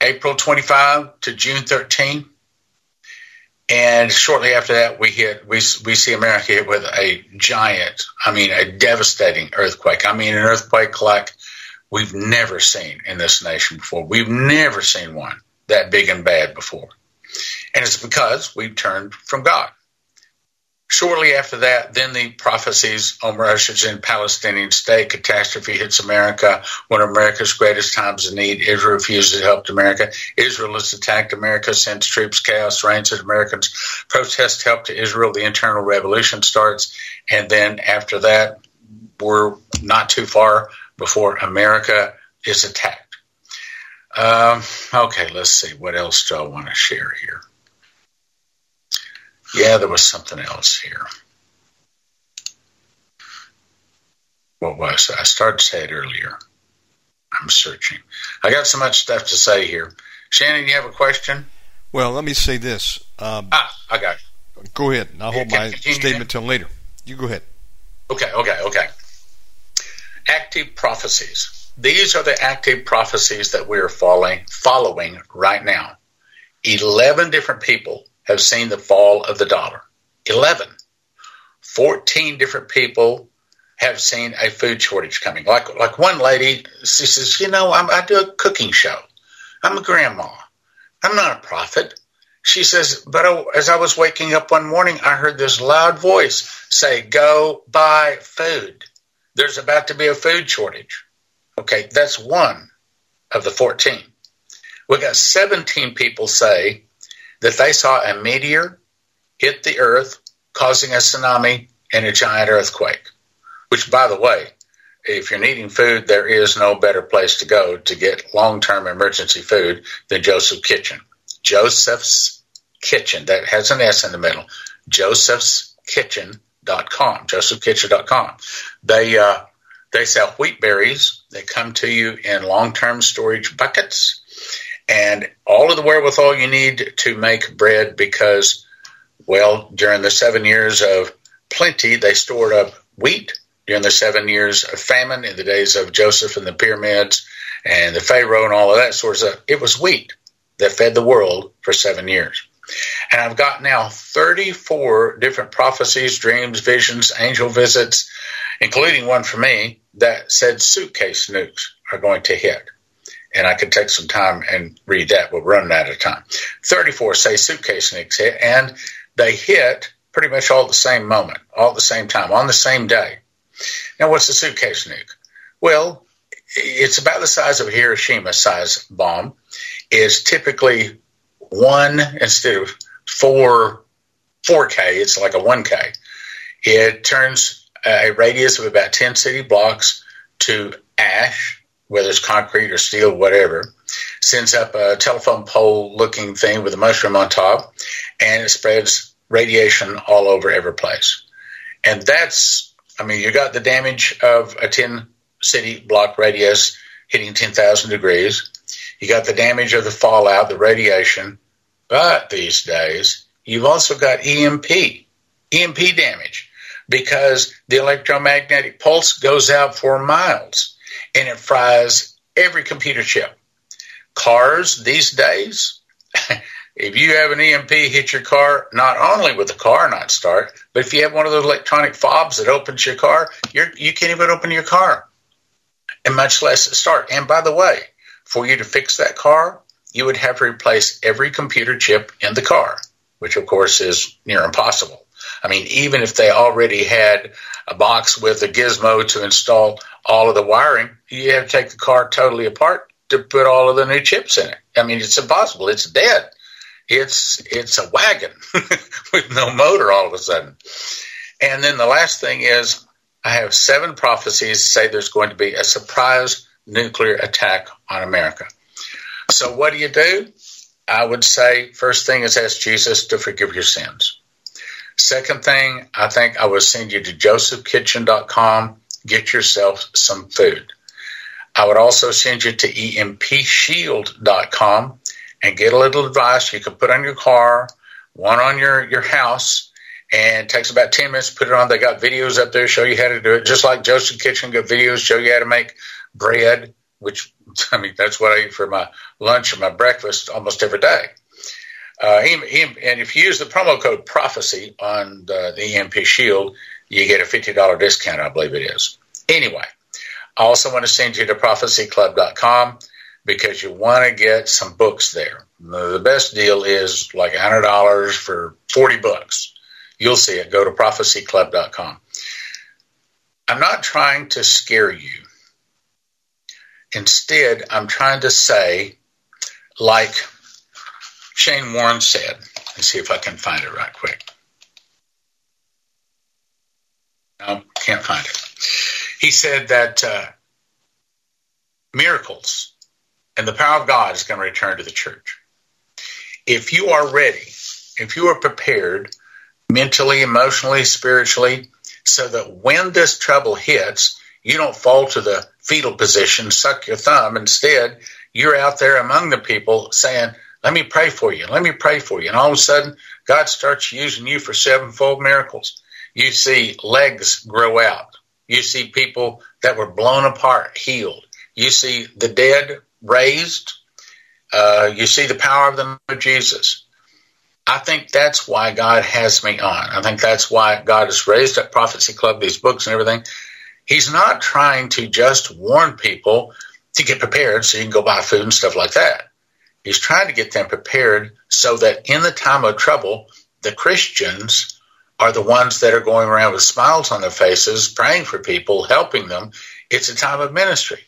April 25 to June 13 and shortly after that, we hit we we see America hit with a giant, I mean, a devastating earthquake. I mean, an earthquake like we've never seen in this nation before. We've never seen one that big and bad before, and it's because we've turned from God. Shortly after that, then the prophecies on Russia's in Palestinian state catastrophe hits America. One of America's greatest times of need, Israel refuses to help America. Israel has attacked America, sends troops, chaos reigns as Americans protest help to Israel. The internal revolution starts, and then after that, we're not too far before America is attacked. Um, okay, let's see. What else do I want to share here? Yeah, there was something else here. What was it? I started to say it earlier. I'm searching. I got so much stuff to say here. Shannon, you have a question? Well, let me say this. Um, ah, I got it. Go ahead. I'll hold my statement until later. You go ahead. Okay, okay, okay. Active prophecies. These are the active prophecies that we are following, following right now. 11 different people have seen the fall of the dollar. 11. 14 different people have seen a food shortage coming. Like, like one lady, she says, You know, I'm, I do a cooking show. I'm a grandma. I'm not a prophet. She says, But as I was waking up one morning, I heard this loud voice say, Go buy food. There's about to be a food shortage. Okay, that's one of the 14. We got 17 people say that they saw a meteor hit the earth, causing a tsunami and a giant earthquake. Which, by the way, if you're needing food, there is no better place to go to get long term emergency food than Joseph's Kitchen. Joseph's Kitchen, that has an S in the middle. Joseph's Kitchen.com. Josephkitchen.com. They, uh, they sell wheat berries. They come to you in long term storage buckets and all of the wherewithal you need to make bread because, well, during the seven years of plenty, they stored up wheat. During the seven years of famine, in the days of Joseph and the pyramids and the Pharaoh and all of that sort of stuff, it was wheat that fed the world for seven years. And I've got now 34 different prophecies, dreams, visions, angel visits, including one for me that said suitcase nukes are going to hit. And I could take some time and read that. We're running out of time. 34 say suitcase nukes hit, and they hit pretty much all the same moment, all at the same time, on the same day. Now, what's a suitcase nuke? Well, it's about the size of a Hiroshima size bomb. Is typically one instead of four 4K, it's like a 1K. It turns a radius of about 10 city blocks to ash, whether it's concrete or steel, whatever. Sends up a telephone pole looking thing with a mushroom on top, and it spreads radiation all over every place. And that's, I mean, you got the damage of a 10 city block radius hitting 10,000 degrees. You got the damage of the fallout, the radiation. But these days, you've also got EMP, EMP damage, because the electromagnetic pulse goes out for miles and it fries every computer chip. Cars these days, if you have an EMP hit your car, not only will the car not start, but if you have one of those electronic fobs that opens your car, you're, you can't even open your car, and much less start. And by the way, for you to fix that car, you would have to replace every computer chip in the car, which of course is near impossible. I mean, even if they already had a box with a gizmo to install all of the wiring, you have to take the car totally apart to put all of the new chips in it. I mean, it's impossible. It's dead. It's it's a wagon with no motor all of a sudden. And then the last thing is I have seven prophecies say there's going to be a surprise nuclear attack on America. So what do you do? I would say first thing is ask Jesus to forgive your sins. Second thing, I think I would send you to josephkitchen.com, get yourself some food. I would also send you to empshield.com and get a little advice you can put on your car, one on your, your house, and takes about 10 minutes to put it on. They got videos up there show you how to do it, just like Joseph Kitchen got videos show you how to make bread, which I mean, that's what I eat for my lunch or my breakfast almost every day. Uh, and if you use the promo code prophecy on the, the EMP Shield, you get a $50 discount, I believe it is. Anyway, I also want to send you to prophecyclub.com because you want to get some books there. The best deal is like $100 for 40 books. You'll see it. Go to prophecyclub.com. I'm not trying to scare you. Instead, I'm trying to say, like Shane Warren said, let's see if I can find it right quick. No, can't find it. He said that uh, miracles and the power of God is going to return to the church. If you are ready, if you are prepared mentally, emotionally, spiritually, so that when this trouble hits, you don't fall to the fetal position, suck your thumb. Instead, you're out there among the people saying, Let me pray for you. Let me pray for you. And all of a sudden, God starts using you for sevenfold miracles. You see legs grow out. You see people that were blown apart healed. You see the dead raised. Uh, you see the power of the name of Jesus. I think that's why God has me on. I think that's why God has raised up Prophecy Club, these books and everything. He's not trying to just warn people to get prepared so you can go buy food and stuff like that. He's trying to get them prepared so that in the time of trouble, the Christians are the ones that are going around with smiles on their faces, praying for people, helping them. It's a time of ministry.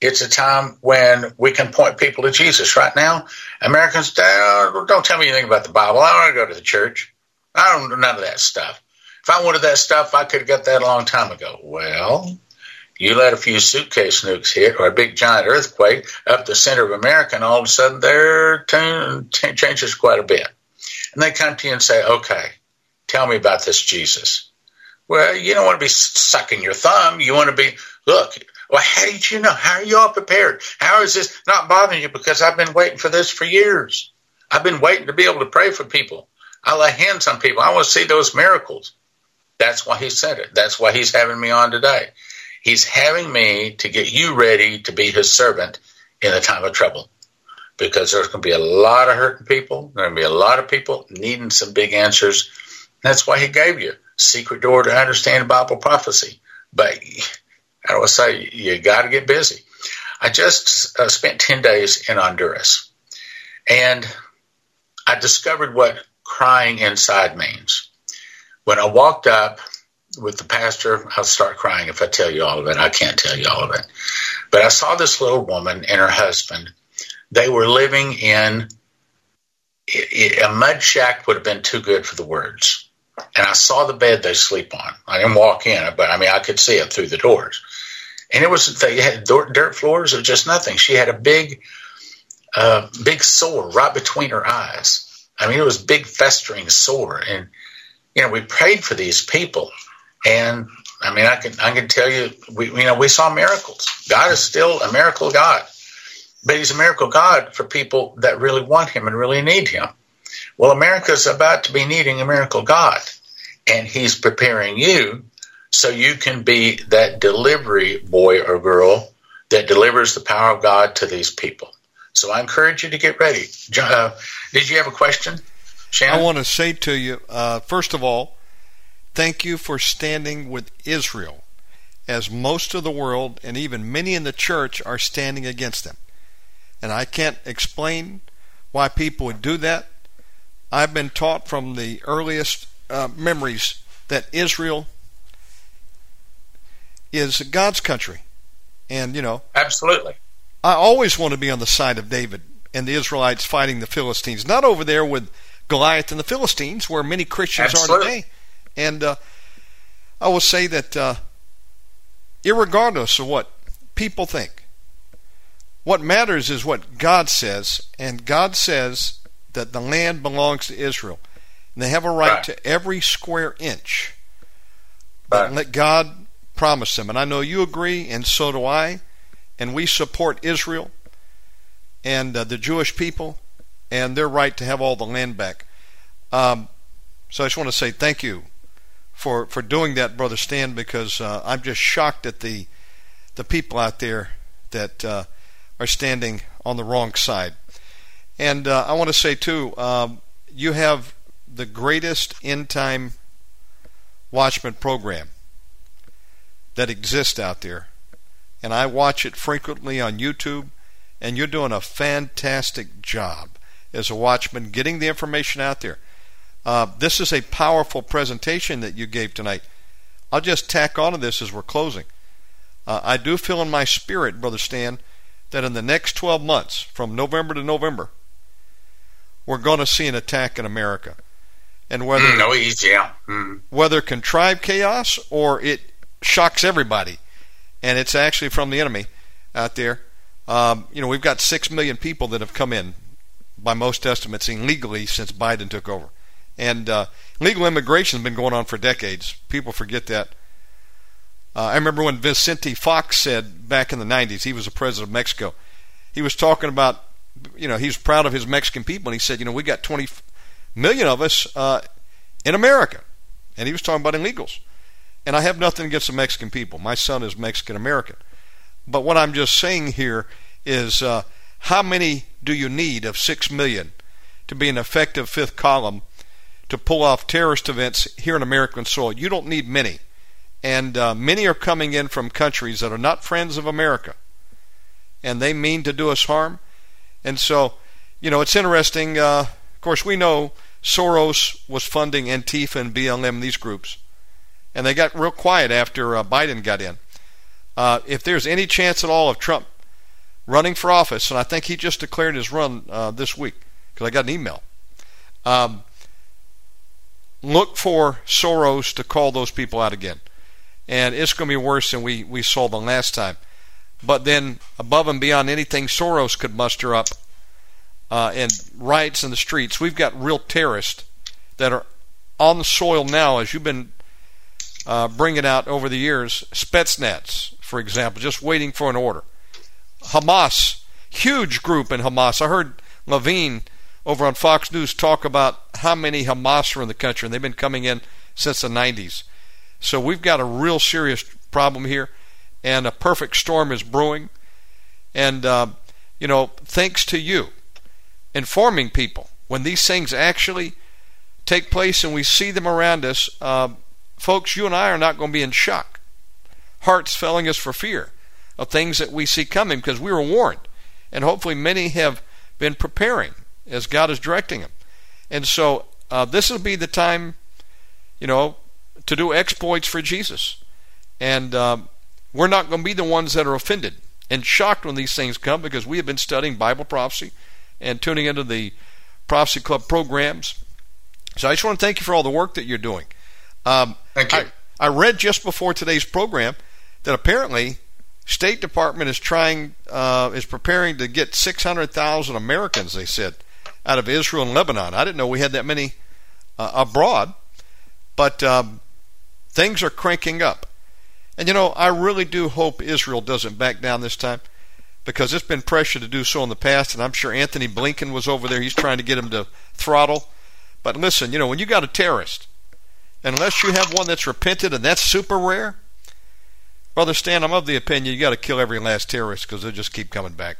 It's a time when we can point people to Jesus. Right now, Americans don't, don't tell me anything about the Bible. I don't want to go to the church. I don't do none of that stuff. If I wanted that stuff, I could have got that a long time ago. Well, you let a few suitcase nukes hit or a big giant earthquake up the center of America, and all of a sudden their tune changes quite a bit. And they come to you and say, okay, tell me about this Jesus. Well, you don't want to be sucking your thumb. You want to be, look, well, how did you know? How are you all prepared? How is this not bothering you? Because I've been waiting for this for years. I've been waiting to be able to pray for people. I lay hands on people. I want to see those miracles. That's why he said it. That's why he's having me on today. He's having me to get you ready to be his servant in the time of trouble. because there's going to be a lot of hurting people. There's going to be a lot of people needing some big answers. That's why he gave you secret door to understand Bible prophecy. But I would say you got to get busy. I just uh, spent 10 days in Honduras and I discovered what crying inside means. When I walked up with the pastor, I'll start crying if I tell you all of it. I can't tell you all of it. But I saw this little woman and her husband. They were living in a mud shack would have been too good for the words. And I saw the bed they sleep on. I didn't walk in but I mean, I could see it through the doors. And it was, they had dirt floors or just nothing. She had a big, uh, big sore right between her eyes. I mean, it was big festering sore. And, you know, we prayed for these people. And I mean, I can, I can tell you, we, you know, we saw miracles. God is still a miracle God, but he's a miracle God for people that really want him and really need him. Well, America's about to be needing a miracle God and he's preparing you so you can be that delivery boy or girl that delivers the power of God to these people. So I encourage you to get ready. Uh, did you have a question, Shannon? I want to say to you, uh, first of all, thank you for standing with Israel, as most of the world and even many in the church are standing against them. And I can't explain why people would do that. I've been taught from the earliest uh, memories that Israel is God's country. And, you know. Absolutely. I always want to be on the side of David and the Israelites fighting the Philistines, not over there with Goliath and the Philistines, where many Christians Absolutely. are today. And uh, I will say that, uh, regardless of what people think, what matters is what God says, and God says that the land belongs to Israel. And they have a right, right. to every square inch. But Right. let God promise them. And I know you agree, and so do I. And we support Israel and uh, the Jewish people and their right to have all the land back. Um, so I just want to say thank you for, for doing that, Brother Stan, because uh, I'm just shocked at the the people out there that uh, are standing on the wrong side. And uh, I want to say too, um, you have the greatest end time watchman program that exists out there, and I watch it frequently on YouTube. And you're doing a fantastic job as a watchman, getting the information out there. Uh, this is a powerful presentation that you gave tonight. I'll just tack on to this as we're closing. Uh, I do feel in my spirit, Brother Stan, that in the next 12 months, from November to November, we're going to see an attack in America. And whether Mm, no easy, yeah. Mm. whether contrived chaos or it shocks everybody, and it's actually from the enemy out there. Um, you know, we've got six million people that have come in, by most estimates, illegally since Biden took over, and uh, legal immigration has been going on for decades. People forget that. Uh, I remember when Vicente Fox said back in the '90s, he was the president of Mexico. He was talking about, you know, he was proud of his Mexican people, and he said, you know, we got 20 million of us uh, in America, and he was talking about illegals. And I have nothing against the Mexican people. My son is Mexican American. But what I'm just saying here is uh, how many do you need of 6 million to be an effective fifth column to pull off terrorist events here in American soil? You don't need many. And uh, many are coming in from countries that are not friends of America. And they mean to do us harm. And so, you know, it's interesting. Uh, of course, we know Soros was funding Antifa and BLM, these groups. And they got real quiet after uh, Biden got in. Uh, if there's any chance at all of Trump running for office, and I think he just declared his run uh, this week because I got an email. Um, look for Soros to call those people out again, and it's going to be worse than we we saw the last time. But then, above and beyond anything Soros could muster up, uh, and riots in the streets, we've got real terrorists that are on the soil now, as you've been uh, bringing out over the years. Spetsnaz, for example, just waiting for an order. Hamas, huge group in Hamas. I heard Levine over on Fox News talk about how many Hamas are in the country, and they've been coming in since the 90s. So we've got a real serious problem here, and a perfect storm is brewing. And, uh, you know, thanks to you informing people when these things actually take place and we see them around us. Uh, folks, you and I are not going to be in shock. Hearts failing us for fear of things that we see coming because we were warned. And hopefully, many have been preparing as God is directing them. And so, uh, this will be the time, you know, to do exploits for Jesus. And um, we're not going to be the ones that are offended and shocked when these things come because we have been studying Bible prophecy and tuning into the Prophecy Club programs. So I just want to thank you for all the work that you're doing. Um, thank you. I, I read just before today's program that apparently State Department is trying uh, is preparing to get 600,000 Americans. They said out of Israel and Lebanon. I didn't know we had that many uh, abroad, but um, things are cranking up. And you know, I really do hope Israel doesn't back down this time because it's been pressure to do so in the past, and I'm sure Antony Blinken was over there. He's trying to get him to throttle. But listen, you know, when you got a terrorist, unless you have one that's repented, and that's super rare, Brother Stan, I'm of the opinion you got to kill every last terrorist because they'll just keep coming back.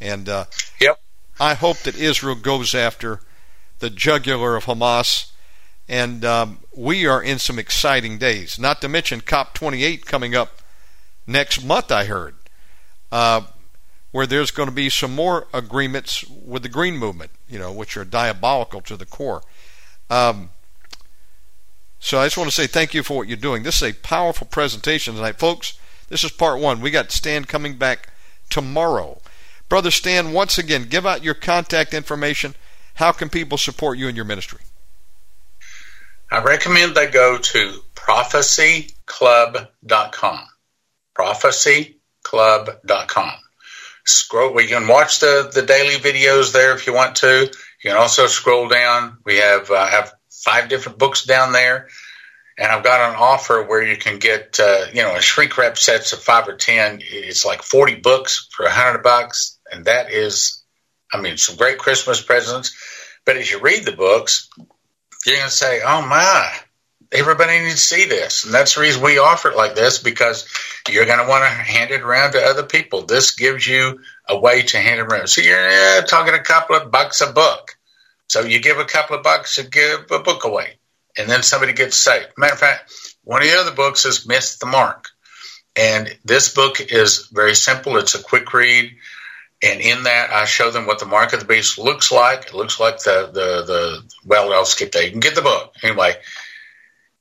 And uh, yep. I hope that Israel goes after the jugular of Hamas. And um, we are in some exciting days. Not to mention COP28 coming up next month, I heard, uh, where there's going to be some more agreements with the Green Movement, you know, which are diabolical to the core. Um, so I just want to say thank you for what you're doing. This is a powerful presentation tonight, folks. This is part one. We got Stan coming back tomorrow. Brother Stan, once again, give out your contact information. How can people support you and your ministry? I recommend they go to prophecyclub.com. Prophecyclub.com. Scroll. We can watch the, the daily videos there if you want to. You can also scroll down. We have uh, have five different books down there. And I've got an offer where you can get, uh, you know, a shrink wrap sets of five or 10. It's like 40 books for a hundred bucks. And that is, I mean, some great Christmas presents. But as you read the books, you're going to say, oh my, everybody needs to see this. And that's the reason we offer it like this because you're going to want to hand it around to other people. This gives you a way to hand it around. So you're uh, talking a couple of bucks a book. So you give a couple of bucks to give a book away, and then somebody gets saved. Matter of fact, one of the other books is Miss the Mark. And this book is very simple. It's a quick read. And in that, I show them what the mark of the beast looks like. It looks like the, the, the well, I'll skip that. You can get the book. Anyway,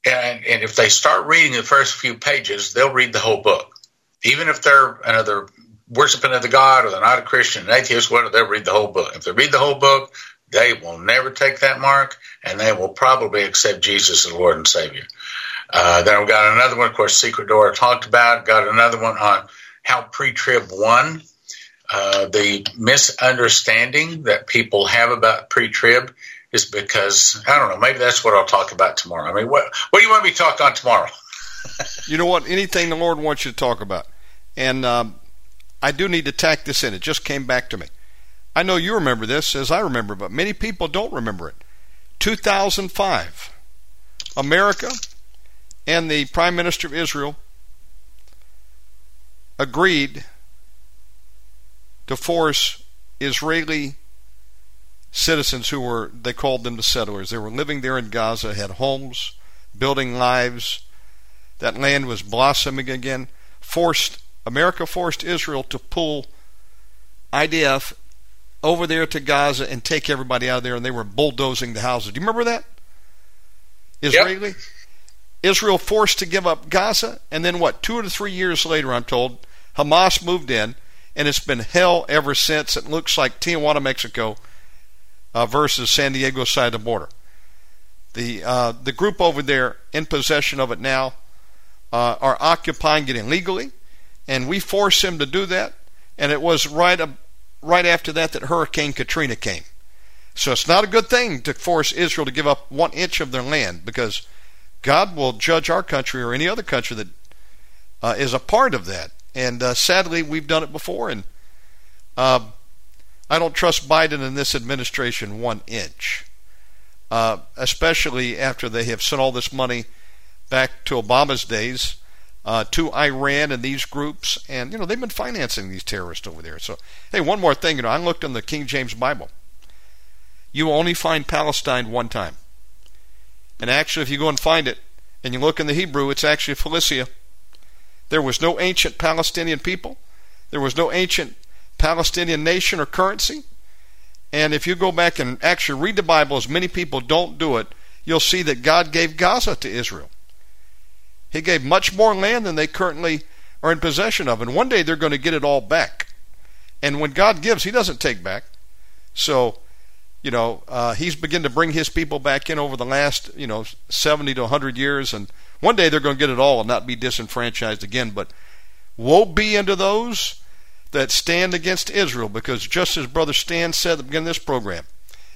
and, and if they start reading the first few pages, they'll read the whole book. Even if they're another worshiping of the God or they're not a Christian, an atheist, whatever, they'll read the whole book. If they read the whole book, they will never take that mark, and they will probably accept Jesus as Lord and Savior. Uh, then I've got another one, of course, Secret Door talked about. Got another one on how pre-trib won. Uh, the misunderstanding that people have about pre-trib is because I don't know. Maybe that's what I'll talk about tomorrow. I mean, what what do you want me to talk on tomorrow? you know what? Anything the Lord wants you to talk about, and um, I do need to tack this in. It just came back to me. I know you remember this as I remember, but many people don't remember it. 2005, America and the Prime Minister of Israel agreed to force Israeli citizens who were, they called them the settlers. They were living there in Gaza, had homes, building lives. That land was blossoming again. Forced, America forced Israel to pull IDF over there to Gaza and take everybody out of there, and they were bulldozing the houses. Do you remember that? Israeli? Yep. Israel forced to give up Gaza, and then what? Two or three years later, I'm told, Hamas moved in, and it's been hell ever since. It looks like Tijuana, Mexico, uh, versus San Diego side of the border. The uh, the group over there in possession of it now uh, are occupying it illegally, and we forced them to do that. And it was right right after that that Hurricane Katrina came. So it's not a good thing to force Israel to give up one inch of their land because God will judge our country or any other country that uh, is a part of that. And uh, sadly, we've done it before, and uh, I don't trust Biden and this administration one inch, uh, especially after they have sent all this money back to Obama's days uh, to Iran and these groups, and you know they've been financing these terrorists over there. So, hey, one more thing, you know, I looked in the King James Bible. you only find Palestine one time. And actually, if you go and find it, and you look in the Hebrew, it's actually Philistia. There was no ancient Palestinian people. There was no ancient Palestinian nation or currency. And if you go back and actually read the Bible, as many people don't do it, you'll see that God gave Gaza to Israel. He gave much more land than they currently are in possession of. And one day they're going to get it all back. And when God gives, He doesn't take back. So, you know, uh, He's begun to bring His people back in over the last, you know, 70 to 100 years. And one day they're going to get it all and not be disenfranchised again. But woe be unto those that stand against Israel, because just as Brother Stan said at the beginning of this program,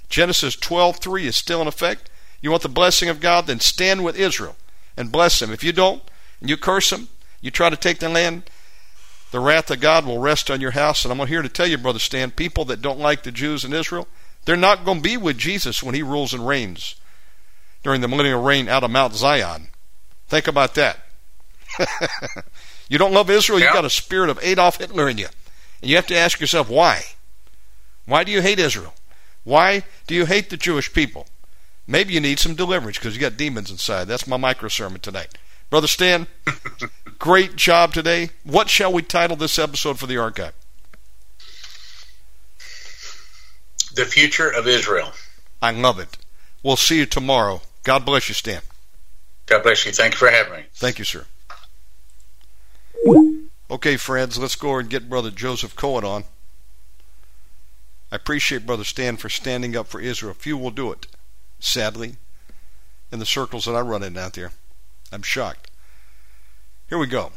Genesis 12:3 is still in effect. You want the blessing of God, then stand with Israel and bless them. If you don't, and you curse them, you try to take the land, the wrath of God will rest on your house. And I'm here to tell you, Brother Stan, people that don't like the Jews in Israel, they're not going to be with Jesus when he rules and reigns during the millennial reign out of Mount Zion. Think about that. you don't love Israel, you've got a spirit of Adolf Hitler in you. And you have to ask yourself, why? Why do you hate Israel? Why do you hate the Jewish people? Maybe you need some deliverance because you got demons inside. That's my micro sermon tonight. Brother Stan, great job today. What shall we title this episode for the archive? The Future of Israel. I love it. We'll see you tomorrow. God bless you, Stan. God bless you. Thank you for having me. Thank you, sir. Okay, friends, let's go and get Brother Joseph Cohen on. I appreciate Brother Stan for standing up for Israel. Few will do it, sadly, in the circles that I run in out there. I'm shocked. Here we go.